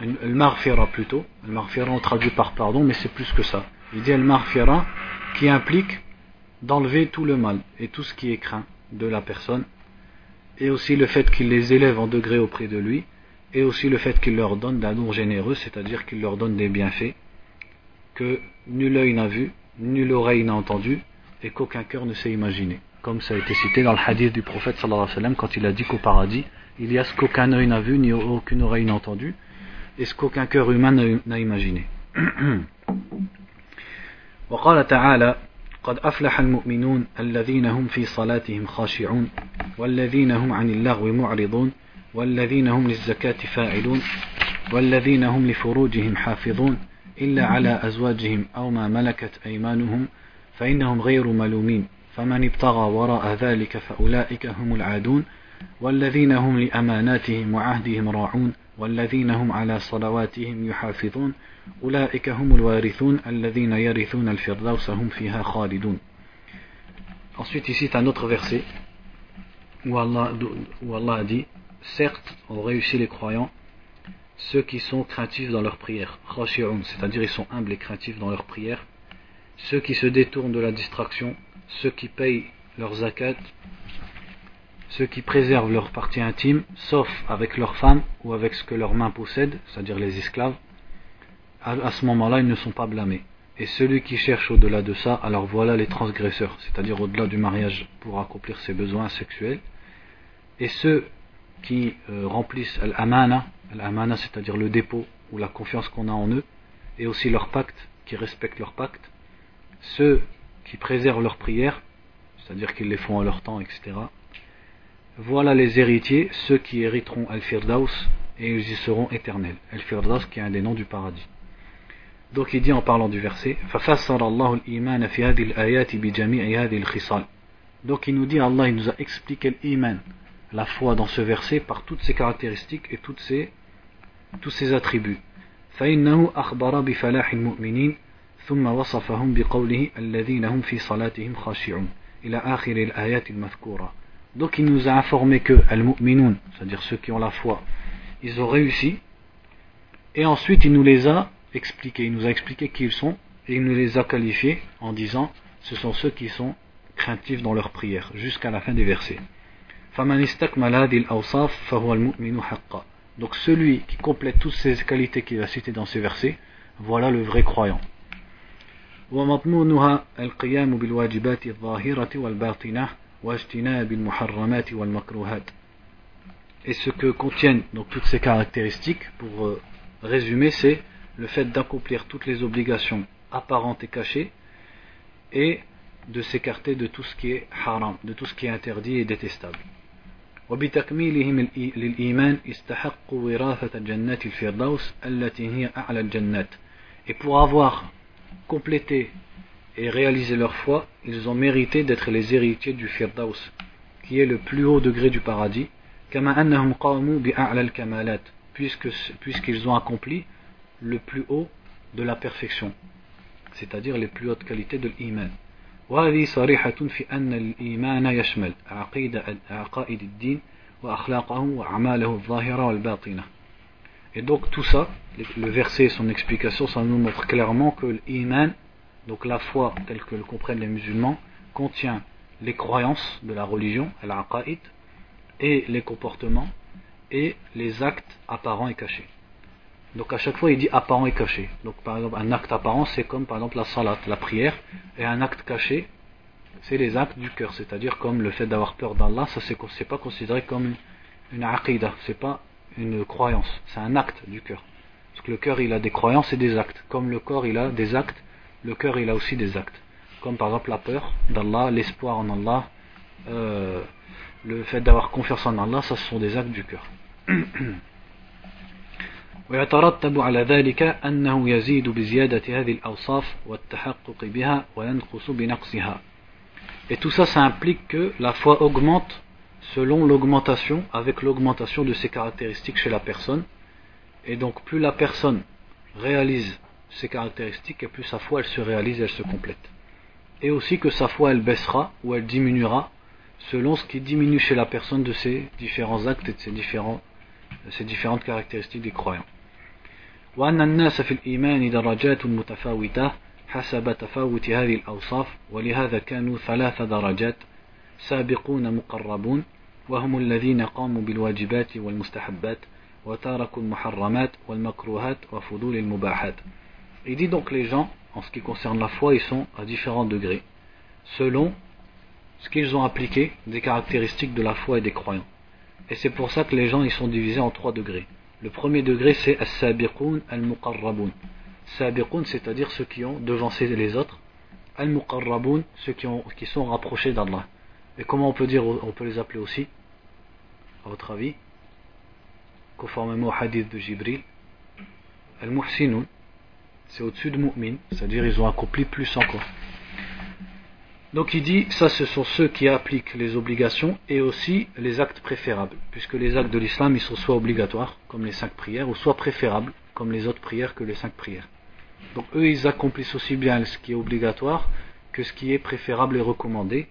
le marfira plutôt, le marfira on traduit par pardon, mais c'est plus que ça. Il dit le marfira qui implique d'enlever tout le mal et tout ce qui est craint de la personne, et aussi le fait qu'il les élève en degré auprès de lui, et aussi le fait qu'il leur donne d'un don généreux, c'est-à-dire qu'il leur donne des bienfaits que nul œil n'a vu, nulle oreille n'a entendu, et qu'aucun cœur ne sait imaginer. Comme ça a été cité dans le hadith du prophète sallallahu alayhi wa sallam, quand il a dit qu'au paradis, il y a ce qu'aucun œil n'a vu, ni aucune oreille n'a entendu, et ce qu'aucun cœur humain n'a imaginé. وقال تعالى قد أفلح المؤمنون الذين هم في صلاتهم خاشعون والذين هم عن اللغو معرضون والذين هم للزكاة فاعلون والذين هم لفروجهم حافظون إلا على أزواجهم أو ما ملكت أيمانهم فإنهم غير ملومين فمن ابتغى وراء ذلك فأولئك هم العادون والذين هم لأماناتهم وعهدهم راعون والذين هم على صلواتهم يحافظون أولئك هم الوارثون الذين يرثون الفردوس هم فيها خالدون Ensuite ici c'est un autre verset où Allah, où Allah a dit Certes ont réussi les croyants ceux qui sont craintifs dans leur prière, c'est-à-dire ils sont humbles et craintifs dans leur prière, ceux qui se détournent de la distraction, ceux qui payent leurs zakat, ceux qui préservent leur partie intime, sauf avec leurs femmes ou avec ce que leurs mains possèdent, c'est-à-dire les esclaves, à, ce moment-là, ils ne sont pas blâmés. Et celui qui cherche au-delà de ça, alors voilà les transgresseurs, c'est-à-dire au-delà du mariage pour accomplir ses besoins sexuels. Et ceux qui euh, remplissent l'amana, l'amana c'est-à-dire le dépôt ou la confiance qu'on a en eux, et aussi leur pacte, qui respectent leur pacte, ceux qui préservent leurs prières, c'est-à-dire qu'ils les font en leur temps, etc. Voilà les héritiers, ceux qui hériteront Al-Firdaus, et ils y seront éternels. Al-Firdaus qui est un des noms du paradis. Donc il dit en parlant du verset, Donc il nous dit, Allah il nous a expliqué l'iman, la foi dans ce verset par toutes ses caractéristiques et toutes ses, tous ses attributs. فإنه أخبر بفلاح المؤمنين ثم وصفهم بقوله الذين هم في صلاتهم خاشعون إلى آخر الآيات المذكورة donc il nous a informé que al-mu'minun c'est-à-dire ceux qui ont la foi ils ont réussi. Et ensuite il nous les a expliqués. Il nous a expliqué qui ils sont et il nous les a qualifiés en disant ce sont ceux qui sont craintifs dans leur prière jusqu'à la fin des versets. Donc celui qui complète toutes ces qualités qu'il a citées dans ces versets, voilà le vrai croyant. Et ce que contiennent donc toutes ces caractéristiques, pour euh, résumer, c'est le fait d'accomplir toutes les obligations apparentes et cachées et de s'écarter de tout ce qui est haram, de tout ce qui est interdit et détestable. وبتكميلهم للإيمان استحقوا وراثة جنات الفردوس التي هي أعلى الجنات et pour avoir complété et réalisé leur foi ils ont mérité d'être les héritiers du Firdaus qui est le plus haut degré du paradis كما أنهم قاموا بأعلى الكمالات puisqu'ils ont accompli le plus haut de la perfection c'est-à-dire les plus hautes qualités de l'iman وهذه صريحة في أن الإيمان يشمل عقيدة عقائد الدين وأخلاقه وأعماله الظاهرة والباطنة Et donc tout ça, le verset et son explication, ça nous montre clairement que l'iman, donc la foi telle que le comprennent les musulmans, contient les croyances de la religion, al-aqaid, et les comportements, et les actes apparents et cachés. Donc à chaque fois il dit apparent et caché. Donc par exemple un acte apparent c'est comme par exemple la salat, la prière, et un acte caché c'est les actes du cœur, c'est-à-dire comme le fait d'avoir peur d'Allah, ça c'est pas considéré comme une aqidah, c'est pas une croyance, c'est un acte du cœur. Parce que le cœur il a des croyances et des actes, comme le corps il a des actes, le cœur il a aussi des actes. Comme par exemple la peur d'Allah, l'espoir en Allah, euh, le fait d'avoir confiance en Allah, ça ce sont des actes du cœur. ويترتب على ذلك أنه يزيد بزيادة هذه الأوصاف والتحقق بها وينقص بنقصها Et tout ça, ça implique que la foi augmente selon l'augmentation, avec l'augmentation de ses caractéristiques chez la personne. Et donc, plus la personne réalise ses caractéristiques, et plus sa foi, elle se réalise, elle se complète. Et aussi que sa foi, elle baissera ou elle diminuera selon ce qui diminue chez la personne de ses différents actes et de ses, différents, de ses différentes caractéristiques des croyants. وأن الناس في الإيمان درجات متفاوتة حسب تفاوت هذه الأوصاف ولهذا كانوا ثلاث درجات سابقون مقربون وهم الذين قاموا بالواجبات والمستحبات وتاركوا المحرمات والمكروهات وفضول المباحات il dit donc les gens, en ce qui concerne la foi, ils sont à différents degrés, selon ce qu'ils ont appliqué des caractéristiques de la foi et des croyants. Et c'est pour ça que les gens ils sont divisés en trois degrés. Le premier degré, c'est As-Sabiqun Al-Muqarrabun. Sabiqun, c'est-à-dire ceux qui ont devancé les autres. Al-Muqarrabun, ceux qui, ont, qui sont rapprochés d'Allah. Et comment on peut dire, on peut les appeler aussi À votre avis? Conformément au hadith de Jibril. Al-Muhsinun, c'est au-dessus de Mu'min, c'est-à-dire ils ont accompli plus encore. Donc il dit, ça ce sont ceux qui appliquent les obligations et aussi les actes préférables, puisque les actes de l'islam ils sont soit obligatoires, comme les cinq prières, ou soit préférables, comme les autres prières que les cinq prières. Donc eux ils accomplissent aussi bien ce qui est obligatoire que ce qui est préférable et recommandé,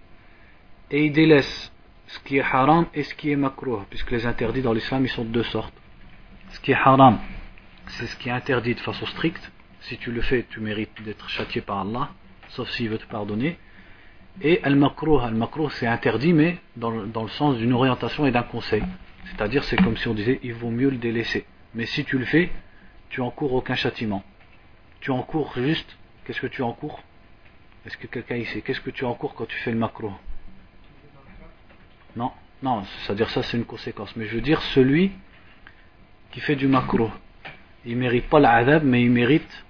et ils délaissent ce qui est haram et ce qui est makruh, puisque les interdits dans l'islam ils sont de deux sortes. Ce qui est haram, c'est ce qui est interdit de façon stricte, si tu le fais tu mérites d'être châtié par Allah, sauf s'il veut te pardonner et al-makruh, al-makruh c'est interdit, mais dans, le sens d'une orientation et d'un conseil. C'est-à-dire, c'est comme si on disait, il vaut mieux le délaisser. Mais si tu le fais, tu encours aucun châtiment. Tu encours juste, qu'est-ce que tu encours? Est-ce que quelqu'un ici, qu'est-ce que tu encours quand tu fais le makruh? Non, non, c'est-à-dire ça c'est une conséquence. Mais je veux dire, celui qui fait du makruh, il mérite pas l'adab, mais il mérite,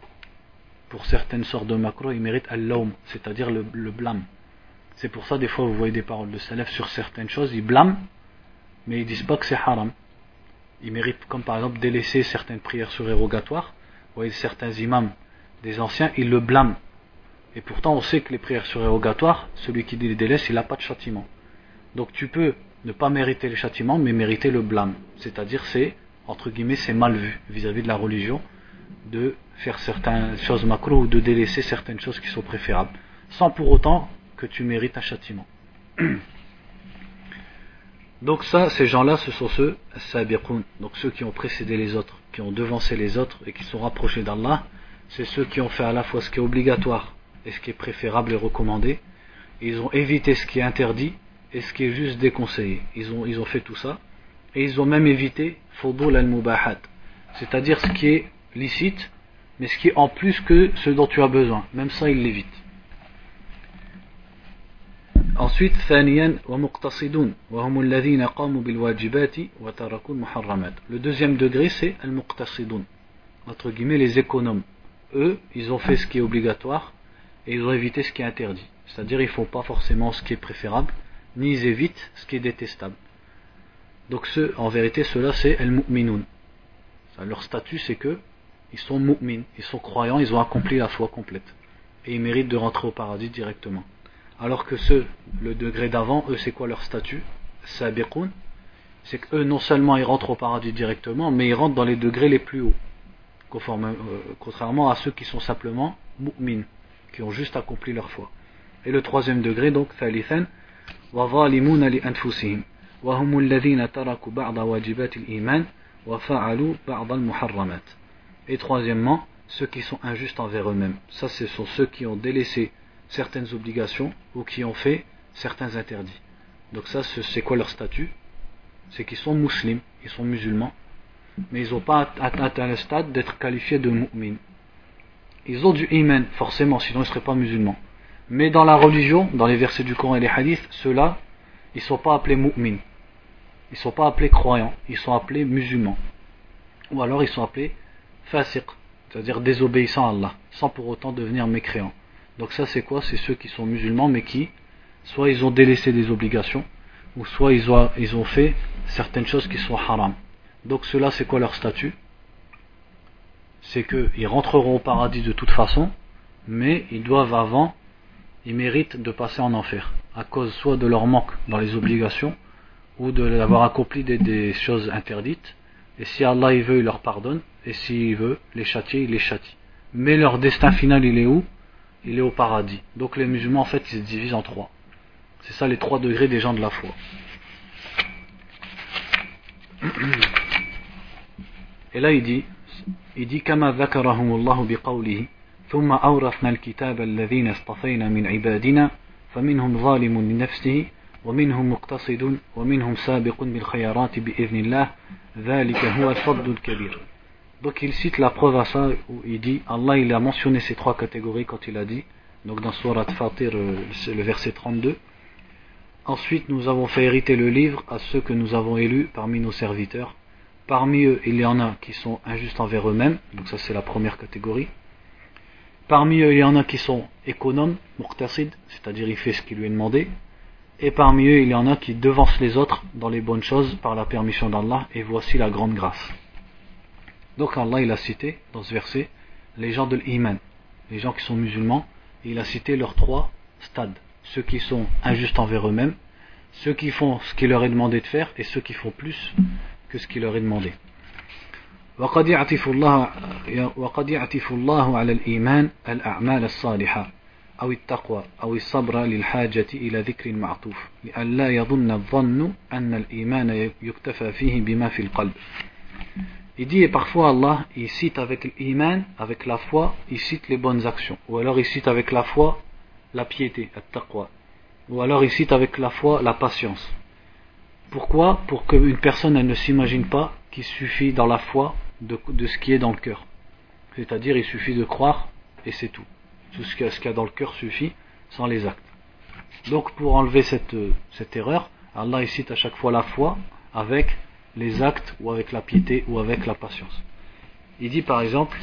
pour certaines sortes de makruh, il mérite al-lawm, c'est-à-dire le blâme. C'est pour ça, des fois, vous voyez des paroles de salaf sur certaines choses, ils blâment, mais ils disent pas que c'est haram. Ils méritent, comme par exemple, délaisser certaines prières surérogatoires. Vous voyez, certains imams des anciens, ils le blâment. Et pourtant, on sait que les prières surérogatoires, celui qui les délaisse, il n'a pas de châtiment. Donc tu peux ne pas mériter le châtiment, mais mériter le blâme. C'est-à-dire, c'est, entre guillemets, c'est mal vu vis-à-vis de la religion de faire certaines choses macro ou de délaisser certaines choses qui sont préférables. Sans pour autant que tu mérites un châtiment. Donc ça, ces gens-là, ce sont ceux, donc ceux qui ont précédé les autres, qui ont devancé les autres et qui sont rapprochés d'Allah, c'est ceux qui ont fait à la fois ce qui est obligatoire et ce qui est préférable et recommandé. Ils ont évité ce qui est interdit et ce qui est juste déconseillé. Ils ont, ils ont fait tout ça. Et ils ont même évité fudul al-mubahat, c'est-à-dire ce qui est licite, mais ce qui est en plus que ce dont tu as besoin. Même ça, ils l'évitent. Ensuite, Le deuxième degré, c'est al-muqtasidun. Entre guillemets, les économes. Eux, ils ont fait ce qui est obligatoire et ils ont évité ce qui est interdit. C'est-à-dire, ils ne font pas forcément ce qui est préférable, ni ils évitent ce qui est détestable. Donc, en vérité, ceux-là, c'est al-mu'minun. Leur statut, c'est que ils sont mu'min, ils sont croyants, ils ont accompli la foi complète. Et ils méritent de rentrer au paradis directement. Alors que ceux, le degré d'avant, eux, c'est quoi leur statut Sabiqun. C'est qu'eux, non seulement ils rentrent au paradis directement, mais ils rentrent dans les degrés les plus hauts. Euh, contrairement à ceux qui sont simplement mu'min, qui ont juste accompli leur foi. Et le troisième degré, donc, thalithan, وظالمون لأنفسهم وهم الذين تركوا بعض واجبات الإيمان وفعلوا بعض المحرمات. et troisièmement, ceux qui sont injustes envers eux-mêmes. Ça, ce sont ceux qui ont délaissé certaines obligations ou qui ont fait certains interdits. Donc ça, c'est quoi leur statut? C'est qu'ils sont musulmans, ils sont musulmans, mais ils n'ont pas atteint le stade d'être qualifiés de mu'min. Ils ont du iman, forcément, sinon ils ne seraient pas musulmans. Mais dans la religion, dans les versets du Coran et les hadiths, ceux-là, ils ne sont pas appelés mu'min. Ils ne sont pas appelés croyants, ils sont appelés musulmans. Ou alors ils sont appelés fasiq, c'est-à-dire désobéissants à Allah, sans pour autant devenir mécréants. Donc ça c'est quoi? C'est ceux qui sont musulmans mais qui, soit ils ont délaissé des obligations, ou soit ils ont, ils ont fait certaines choses qui sont haram. Donc ceux-là c'est quoi leur statut? C'est qu'ils rentreront au paradis de toute façon, mais ils doivent avant, ils méritent de passer en enfer, à cause soit de leur manque dans les obligations, ou de l'avoir accompli des, des, choses interdites. Et si Allah il veut, il leur pardonne, et s'il veut les châtier, il les châtie. Mais leur destin final, il est où il est au paradis. Donc les musulmans, en fait, ils se divisent en trois. C'est ça les trois degrés des gens de la foi. Et là, il dit, il dit, كما ذكرهم الله بقوله ثم أورثنا الكتاب الذين اصطفينا من عبادنا فمنهم ظالم لنفسه ومنهم مقتصد ومنهم سابق بالخيرات بإذن الله ذلك هو الفضل الكبير Donc il cite la preuve à ça où il dit Allah il a mentionné ces trois catégories quand il a dit. Donc dans Surat Fatir euh, le verset 32 Ensuite nous avons fait hériter le livre à ceux que nous avons élus parmi nos serviteurs. Parmi eux il y en a qui sont injustes envers eux-mêmes. Donc ça c'est la première catégorie. Parmi eux il y en a qui sont économes, muqtasid, c'est-à-dire il fait ce qui lui est demandé. Et parmi eux il y en a qui devancent les autres dans les bonnes choses par la permission d'Allah. Et voici la grande grâce donc Allah il a cité dans ce verset les gens de l'iman, les gens qui sont musulmans, et il a cité leurs trois stades. ceux qui sont injustes envers eux-mêmes, ceux qui font ce qu'il leur est demandé de faire et ceux qui font plus que ce qui leur est demandé. وقد يعطف الله وقد يعطف الله على الإيمان الأعمال الصالحة أو التقوى أو الصبر للحاجة إلى ذكر معطوف لئلا يظن الظن أن الإيمان يكتفى فيه بما في القلب Il dit, et parfois Allah, il cite avec l'iman, avec la foi, il cite les bonnes actions. Ou alors il cite avec la foi la piété, taqwa. Ou alors il cite avec la foi la patience. Pourquoi? Pour qu'une personne elle ne s'imagine pas qu'il suffit dans la foi de, de, ce qui est dans le cœur. C'est-à-dire il suffit de croire et c'est tout. Tout ce qu'il y, a dans le cœur suffit sans les actes. Donc pour enlever cette, cette erreur, Allah il cite à chaque fois la foi avec les actes ou avec la piété ou avec la patience. Il dit par exemple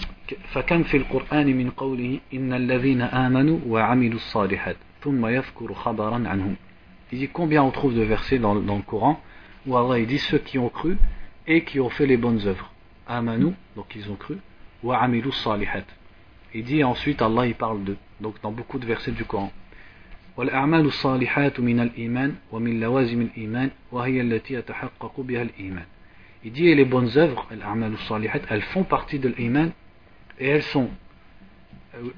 فكم في القرآن من قوله إن الذين آمنوا وعملوا الصالحات ثم يذكر خبرا عنهم Il dit combien on trouve de versets dans, dans le Coran où Allah il dit ceux qui ont cru et qui ont fait les bonnes œuvres. Amanu, donc ils ont cru, wa amilu salihat. Il dit ensuite Allah il parle d'eux, donc dans beaucoup de versets du Coran. والأعمال الصالحات من الإيمان ومن لوازم الإيمان وهي التي يتحقق بها الإيمان Il dit et les bonnes œuvres, elles font partie de l'iman et elles sont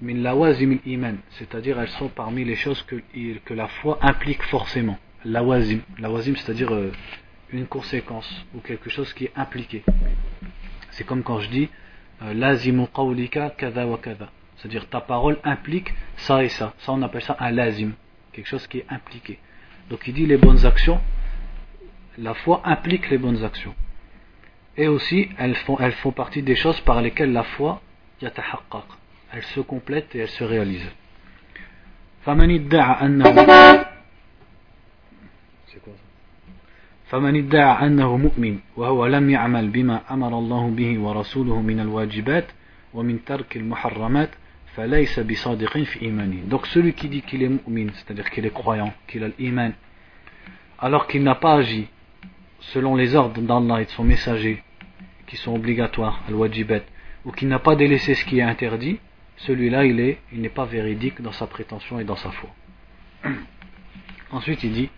min lawazim iman, c'est-à-dire elles sont parmi les choses que, que la foi implique forcément. Lawazim, lawazim c'est-à-dire euh, une conséquence ou quelque chose qui est impliqué. C'est comme quand je dis euh, lazimu qawlika kada wa kada, c'est-à-dire ta parole implique ça et ça. Ça on appelle ça un lazim quelque chose qui est impliqué. Donc il dit les bonnes actions, la foi implique les bonnes actions. Et aussi, elles font, elles font partie des choses par lesquelles la foi yatahaqqaq. Elle se complète et elle se réalise. فمن ادعى أنه فمن ادعى أنه مؤمن وهو لم يعمل بما أمر الله به ورسوله من الواجبات ومن ترك المحرمات donc celui qui dit qu'il est mu'min, c'est-à-dire qu'il est croyant, qu'il a l'iman, alors qu'il n'a pas agi selon les ordres d'Allah et de son messager, qui sont obligatoires, al-wajibat, ou qu'il n'a pas délaissé ce qui est interdit, celui-là il est, il n'est pas véridique dans sa prétention et dans sa foi. Ensuite il dit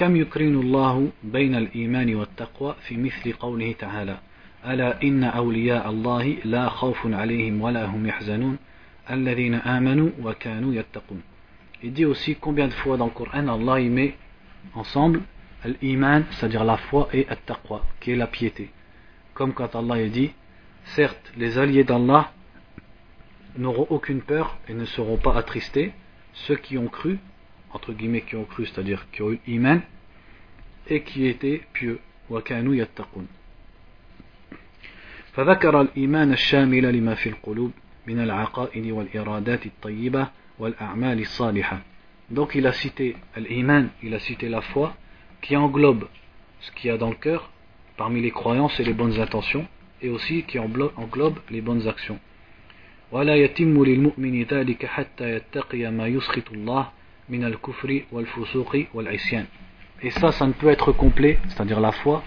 كم يكرن الله بين الإيمان والتقوى في مثل قوله تعالى ألا إن أولياء الله لا خوف عليهم ولا هم يحزنون il dit aussi combien de fois dans le Coran Allah y met ensemble l'iman, c'est-à-dire la foi, et at-taqwa, qui est la piété. Comme quand Allah dit Certes, les alliés d'Allah n'auront aucune peur et ne seront pas attristés, ceux qui ont cru, entre guillemets qui ont cru, c'est-à-dire qui ont eu iman, et qui étaient pieux. وكانوا يتقون فذكر الإيمان الشامل لما في القلوب donc il a cité l'iman, il a cité la foi qui englobe ce qu'il y a dans le cœur parmi les croyances et les bonnes intentions et aussi qui englobe les bonnes actions. et ça ça ne peut être complet c'est-à-dire la foi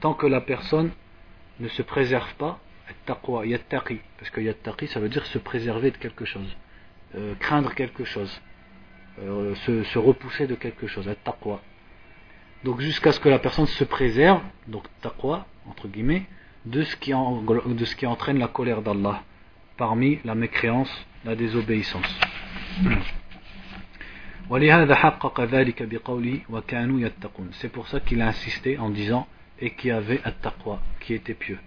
tant que la personne ne se préserve pas taqwa, yattaqi, parce que yattaqi ça veut dire se préserver de quelque chose, euh, craindre quelque chose, euh, se, se, repousser de quelque chose, taqwa. Donc jusqu'à ce que la personne se préserve, donc taqwa, entre guillemets, de ce qui, de ce qui entraîne la colère d'Allah, parmi la mécréance, la désobéissance. C'est pour ça qu'il a insisté en disant et qui avait at-taqwa, qui était pieux.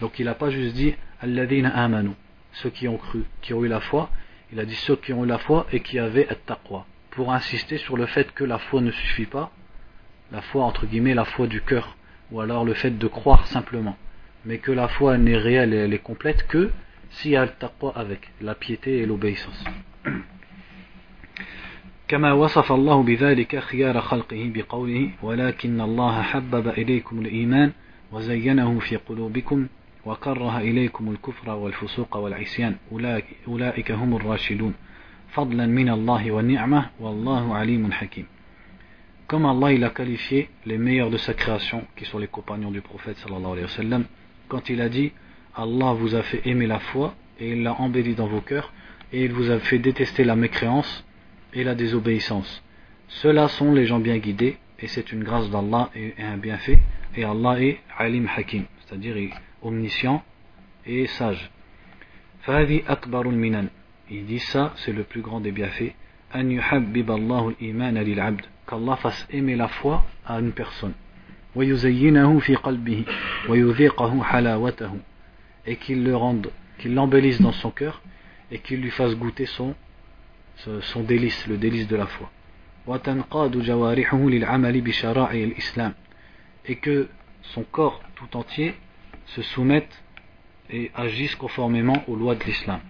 Donc il n'a pas juste dit Alladina amanu, ceux qui ont cru, qui ont eu la foi. Il a dit ceux qui ont eu la foi et qui avaient at-taqwa. Pour insister sur le fait que la foi ne suffit pas, la foi entre guillemets, la foi du cœur, ou alors le fait de croire simplement. Mais que la foi n'est réelle et elle est complète que s'il y a le taqwa avec, la piété et l'obéissance. كما وصف الله بذلك خيار خلقه بقوله ولكن الله حبب إليكم الإيمان وزينه في قلوبكم وكره إليكم الكفر والفسوق والعصيان أولئك هم الراشدون فضلا من الله والنعمة والله عليم حكيم Comme Allah il a qualifié les meilleurs de sa création, qui sont les compagnons du prophète sallallahu alayhi wa sallam, quand il a dit Allah vous a fait aimer la foi et il l'a embellie dans vos cœurs et il vous a fait détester la mécréance et la désobéissance. Ceux-là sont les gens bien guidés, et c'est une grâce d'Allah et un bienfait, et Allah est Alim Hakim, c'est-à-dire omniscient et sage. فهذه أكبر المنن il dit ça c'est le plus grand des bienfaits أن يحبب الله الإيمان للعبد qu'Allah fasse aimer la foi à une personne ويزينه في قلبه ويذيقه حلاوته et qu'il le rende qu'il l'embellisse dans son cœur et qu'il lui fasse goûter son son délice le délice de la foi وتنقاد جوارحه للعمل بشرائع الإسلام et que son corps tout entier se soumette et agissent conformément aux lois de l'islam.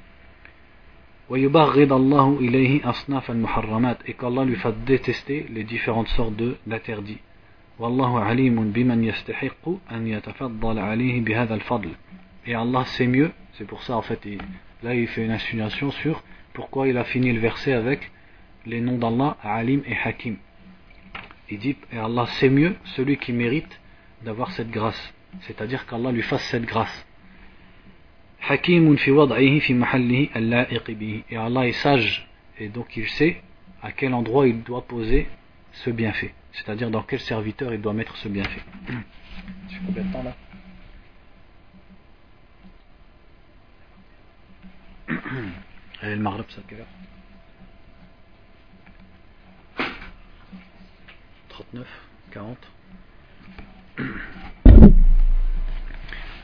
et qu'Allah lui fasse détester les différentes sortes d'interdits. Et Allah sait mieux, c'est pour ça en fait, là il fait une insinuation sur pourquoi il a fini le verset avec les noms d'Allah, Alim et Hakim. Il dit, et Allah sait mieux celui qui mérite d'avoir cette grâce, c'est-à-dire qu'Allah lui fasse cette grâce. Hakim fi wad'ihi fi mahallihi. Et Allah est sage et donc il sait à quel endroit il doit poser ce bienfait, c'est-à-dire dans quel serviteur il doit mettre ce bienfait. Combien de temps là Et le Maghreb, c'est 39, 40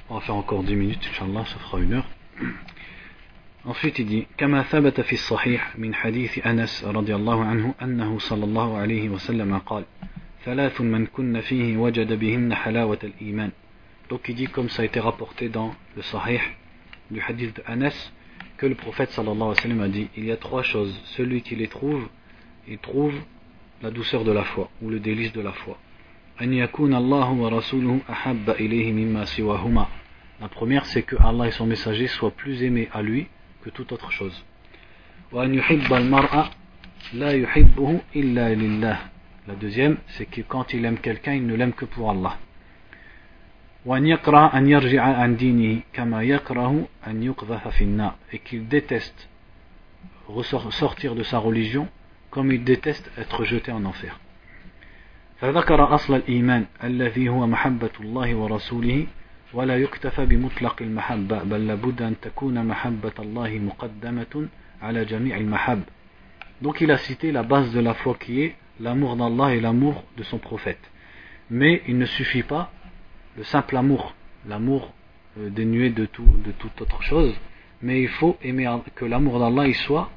On va faire encore 10 minutes, Inch'Allah, ça fera une heure. Ensuite, il dit كما ثبت في الصحيح من حديث أنس رضي الله عنه أنه صلى الله عليه وسلم قال ثلاث من كن فيه وجد بهن حلاوة الإيمان Donc il dit comme ça a été rapporté dans le Sahih du hadith de Anas que le prophète sallallahu alayhi wa sallam a dit il y a trois choses celui qui les trouve il trouve la douceur de la foi ou le délice de la foi. La première, c'est que Allah et son messager soient plus aimés à lui que toute autre chose. La deuxième, c'est que quand il aime quelqu'un, il ne l'aime que pour Allah. Et qu'il déteste sortir de sa religion comme il déteste être jeté en enfer. فذكر أصل الإيمان الذي هو محبة الله ورسوله ولا يكتفى بمطلق المحبة بل لابد أن تكون محبة الله مقدمة على جميع المحب Donc il a cité la base de la foi qui est l'amour d'Allah et l'amour de son prophète. Mais il ne suffit pas le simple amour, l'amour euh, dénué de, tout, de toute autre chose, mais il faut aimer que l'amour d'Allah soit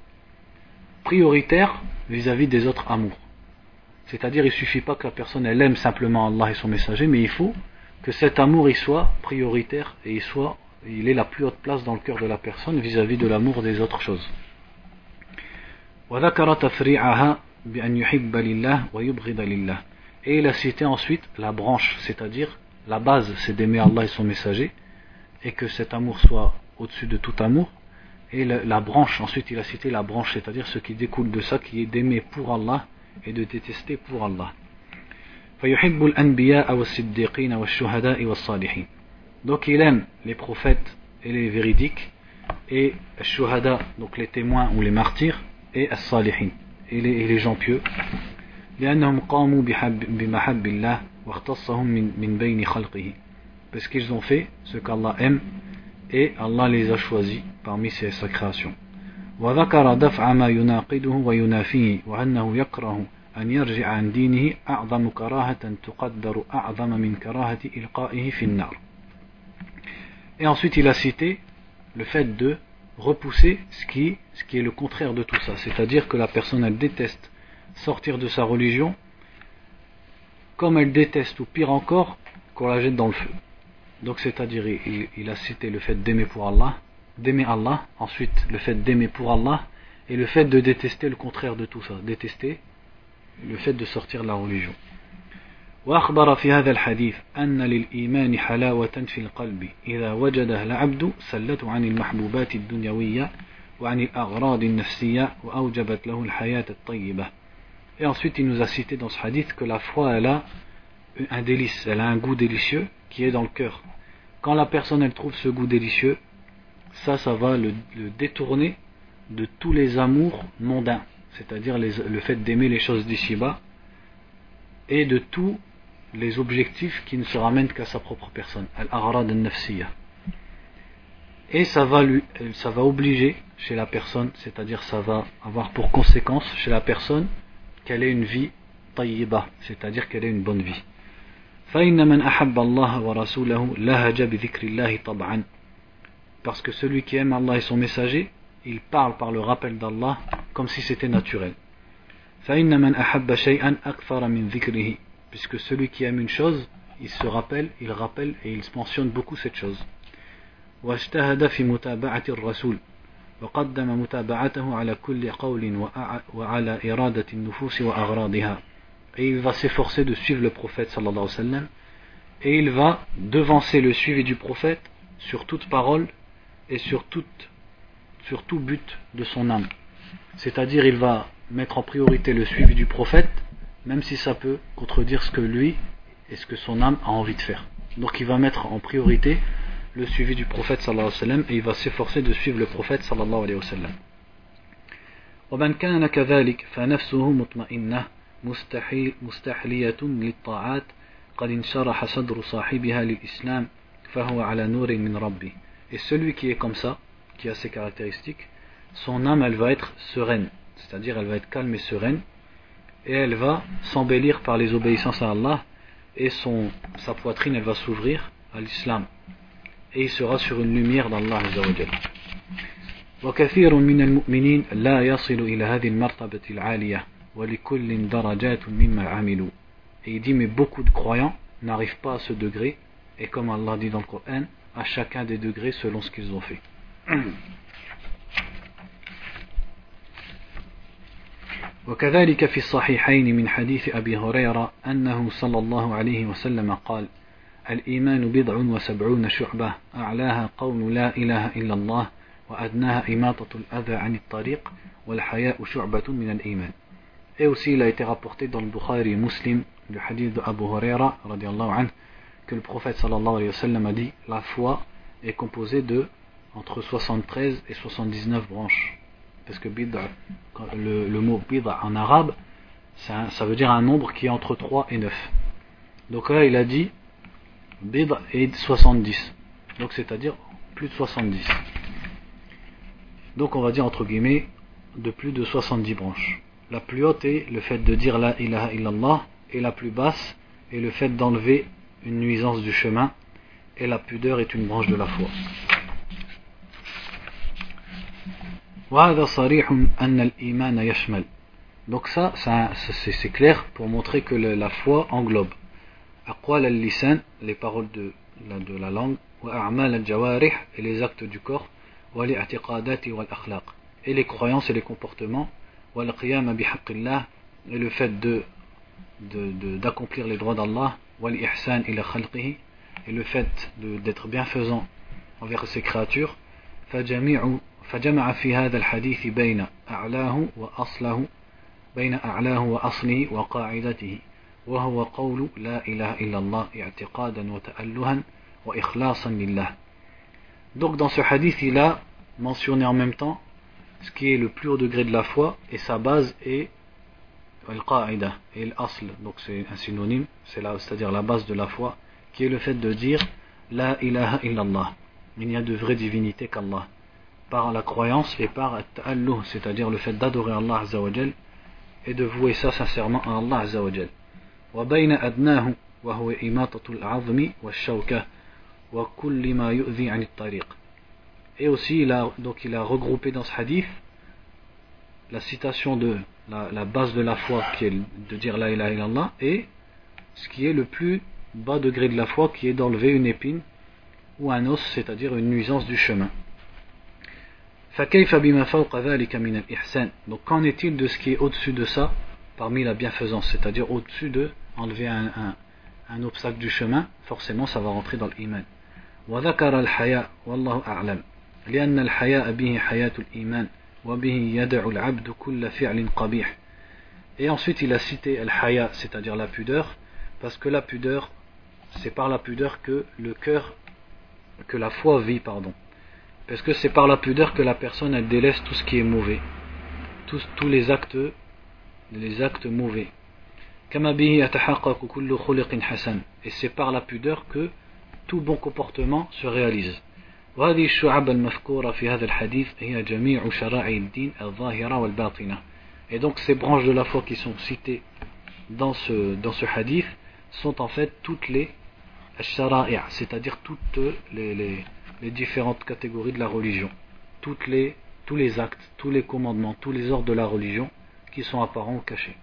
prioritaire vis-à-vis -vis des autres amours. C'est-à-dire il ne suffit pas que la personne elle aime simplement Allah et son messager, mais il faut que cet amour y soit prioritaire et il soit il ait la plus haute place dans le cœur de la personne vis-à-vis de l'amour des autres choses. Et il a cité ensuite la branche, c'est-à-dire la base, c'est d'aimer Allah et son messager, et que cet amour soit au-dessus de tout amour. Et la, branche, ensuite il a cité la branche, c'est-à-dire ce qui découle de ça, qui est d'aimer pour Allah et de détester pour Allah. Donc il aime les prophètes et les véridiques et shuhada, donc les témoins ou les martyrs et as-salihin et et les gens pieux. parce qu'ils ont fait ce qu'Allah aime et Allah les a choisis parmi ses, sa création وذكر دفع ما يناقضه وينافيه وأنه يكره أن يرجع عن دينه أعظم كراهة تقدر أعظم من كراهة إلقائه في النار Et ensuite il a cité le fait de repousser ce qui, ce qui est le contraire de tout ça, c'est-à-dire que la personne elle déteste sortir de sa religion comme elle déteste ou pire encore qu'on la jette dans le feu. Donc c'est-à-dire il, il a cité le fait d'aimer pour Allah, d'aimer Allah, ensuite le fait d'aimer pour Allah et le fait de détester le contraire de tout ça, détester le fait de sortir de la religion. وأخبر في هذا الحديث أن للإيمان حلاوة في القلب إذا وجدها العبد سلته عن المحبوبات الدنيوية وعن الأغراض النفسية وأوجبت له الحياة الطيبة Et ensuite il nous a cité dans ce hadith que la foi elle a un délice, elle a un goût délicieux qui est dans le cœur. Quand la personne trouve ce goût délicieux, ça ça va le, le détourner de tous les amours mondains c'est-à-dire le fait d'aimer les choses d'ici-bas, et de tous les objectifs qui ne se ramènent qu'à sa propre personne, al-arad al-nafsiyah. Et ça va, lui, ça va obliger chez la personne, c'est-à-dire ça va avoir pour conséquence chez la personne qu'elle ait une vie tayyiba, c'est-à-dire qu'elle ait une bonne vie. Parce que celui qui aime Allah et son messager, il parle par le rappel d'Allah comme si c'était naturel. Puisque celui qui aime une chose, il se rappelle, il rappelle et il mentionne beaucoup cette chose. واجتهد في متابعة الرسول وقدم متابعته على كل قول وعلى إرادة النفوس وأغراضها et il va s'efforcer de suivre le prophète sallallahu alayhi wa sallam et il va devancer le suivi du prophète sur toute parole et sur, toute, sur tout but de son âme. C'est-à-dire il va mettre en priorité le suivi du prophète, même si ça peut contredire ce que lui et ce que son âme a envie de faire. Donc il va mettre en priorité le suivi du prophète sallallahu alayhi wa sallam et il va s'efforcer de suivre le prophète sallallahu alayhi wa sallam. ومن كان كذلك فنفسه مستحلية للطاعات قد انشرح صدر صاحبها للإسلام فهو على نور من ربه Et celui qui est comme ça, qui a ces caractéristiques, son âme elle va être sereine, c'est-à-dire elle va être calme et sereine, et elle va s'embellir par les obéissances à Allah, et son, sa poitrine elle va s'ouvrir à l'islam, et il sera sur une lumière d'Allah Azzawajal. وكثير من المؤمنين لا يصل إلى هذه المرتبة العالية et il dit mais beaucoup de croyants n'arrivent pas à ce degré. Et comme Allah dit dans le Coran à chacun des degrés selon ce qu'ils ont fait. وكذلك في الصحيحين من حديث أبي هريرة أنه صلى الله عليه وسلم قال الإيمان بضع وسبعون شعبة أعلاها قول لا إله إلا الله وأدناها إماطة الأذى عن الطريق والحياء شعبة من الإيمان. Et aussi il a été rapporté dans le Bukhari Muslim le hadith de Abu Huraira anhu, que le prophète sallallahu alayhi wa sallam a dit la foi est composée de entre 73 et 79 branches parce que bid'a, le, mot bid'a en arabe ça, veut dire un nombre qui est entre 3 et 9 donc là il a dit bid'a et 70 donc c'est à dire plus de 70 donc on va dire entre guillemets de plus de 70 branches la plus haute est le fait de dire la ilaha illallah et la plus basse est le fait d'enlever une nuisance du chemin et la pudeur est une branche de la foi. Donc ça, c'est clair pour montrer que la foi englobe. Les paroles de la, de la langue et les actes du corps et les croyances et les comportements et le fait de d'accomplir les droits d'Allah et le fait d'être bienfaisant envers ses créatures فجمع في هذا الحديث بين أعلاه وأصله بين أعلاه وأصله وقاعدته وهو قول لا إله إلا الله اعتقادا وتألها وإخلاصا لله Donc dans ce hadith, il a mentionné en même temps ce qui est le plus haut degré de la foi et sa base est al-qa'ida et l'asl, donc c'est un synonyme, c'est-à-dire la base de la foi, qui est le fait de dire La ilaha illallah. Il n'y a de vraie divinité qu'Allah. Par la croyance et par ta'alluh, c'est-à-dire le fait d'adorer Allah Azzawajal et de vouer ça sincèrement à Allah Azzawajal. وبين أدناه وهو إماطة العظم والشوكة وكل ما يؤذي عن الطريق et aussi il a, donc il a regroupé dans ce hadith la citation de la, base de la foi qui est de dire la ilaha illallah et ce qui est le plus bas degré de la foi qui est d'enlever une épine ou un os, c'est-à-dire une nuisance du chemin. Donc qu'en est-il de ce qui est au-dessus de ça parmi la bienfaisance, c'est-à-dire au-dessus de enlever un, obstacle du chemin, forcément ça va rentrer dans l'iman. وذكر الحياء والله أعلم لأن الحياء به حياة الإيمان et ensuite il a cité al-haya, c'est-à-dire la pudeur, parce que la pudeur, c'est par la pudeur que le cœur, que la foi vit, pardon. Parce que c'est par la pudeur que la personne elle délaisse tout ce qui est mauvais, tous, tous les actes les actes mauvais كما به يتحقق كل خلق حسن et c'est par la pudeur que tout bon comportement se réalise وهذه الشعب المذكورة في هذا الحديث هي جميع شرائع الدين الظاهرة والباطنة et donc ces branches de la foi qui sont citées dans ce, dans ce hadith sont en fait toutes les shara'i' c'est-à-dire toutes les, les, les différentes catégories de la religion toutes les, tous les actes, tous les commandements, tous les ordres de la religion qui sont apparents ou cachés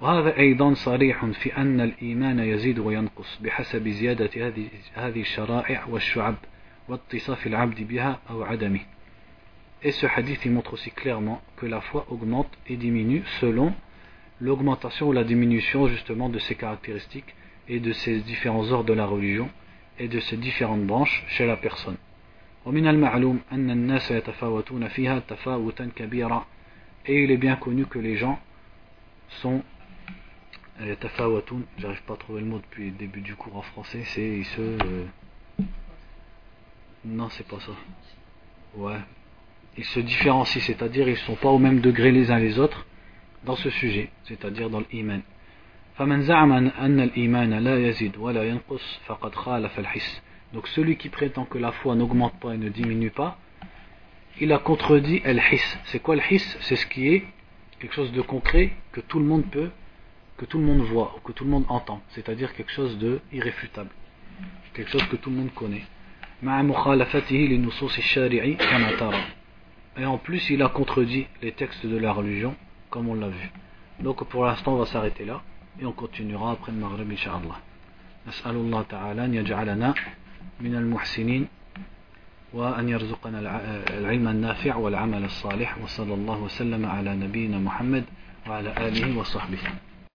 وهذا أيضا صريح في أن الإيمان يزيد وينقص بحسب زيادة هذه هذه الشرائع والشعب et ce hadith il montre aussi clairement que la foi augmente et diminue selon l'augmentation ou la diminution justement de ses caractéristiques et de ses différents ordres de la religion et de ses différentes branches chez la personne. Et il est bien connu que les gens sont euh, j'arrive pas à trouver le mot depuis le début du cours en français, c'est ils se euh, non, c'est pas ça. Ouais. Ils se différencient, c'est-à-dire ils ne sont pas au même degré les uns les autres dans ce sujet, c'est-à-dire dans l'iman. Donc celui qui prétend que la foi n'augmente pas et ne diminue pas, il a contredit al-his. C'est quoi al-his? C'est ce qui est quelque chose de concret que tout le monde peut, que tout le monde voit, ou que tout le monde entend, c'est-à-dire quelque chose de irréfutable, quelque chose que tout le monde connaît. et en plus il a contredit les textes de la religion comme on l'a vu donc pour l'instant on va s'arrêter là et on continuera après le Maghreb Inch'Allah نسأل الله تعالى أن يجعلنا من المحسنين وأن يرزقنا العلم النافع والعمل الصالح وصلى الله وسلم على نبينا محمد وعلى آله وصحبه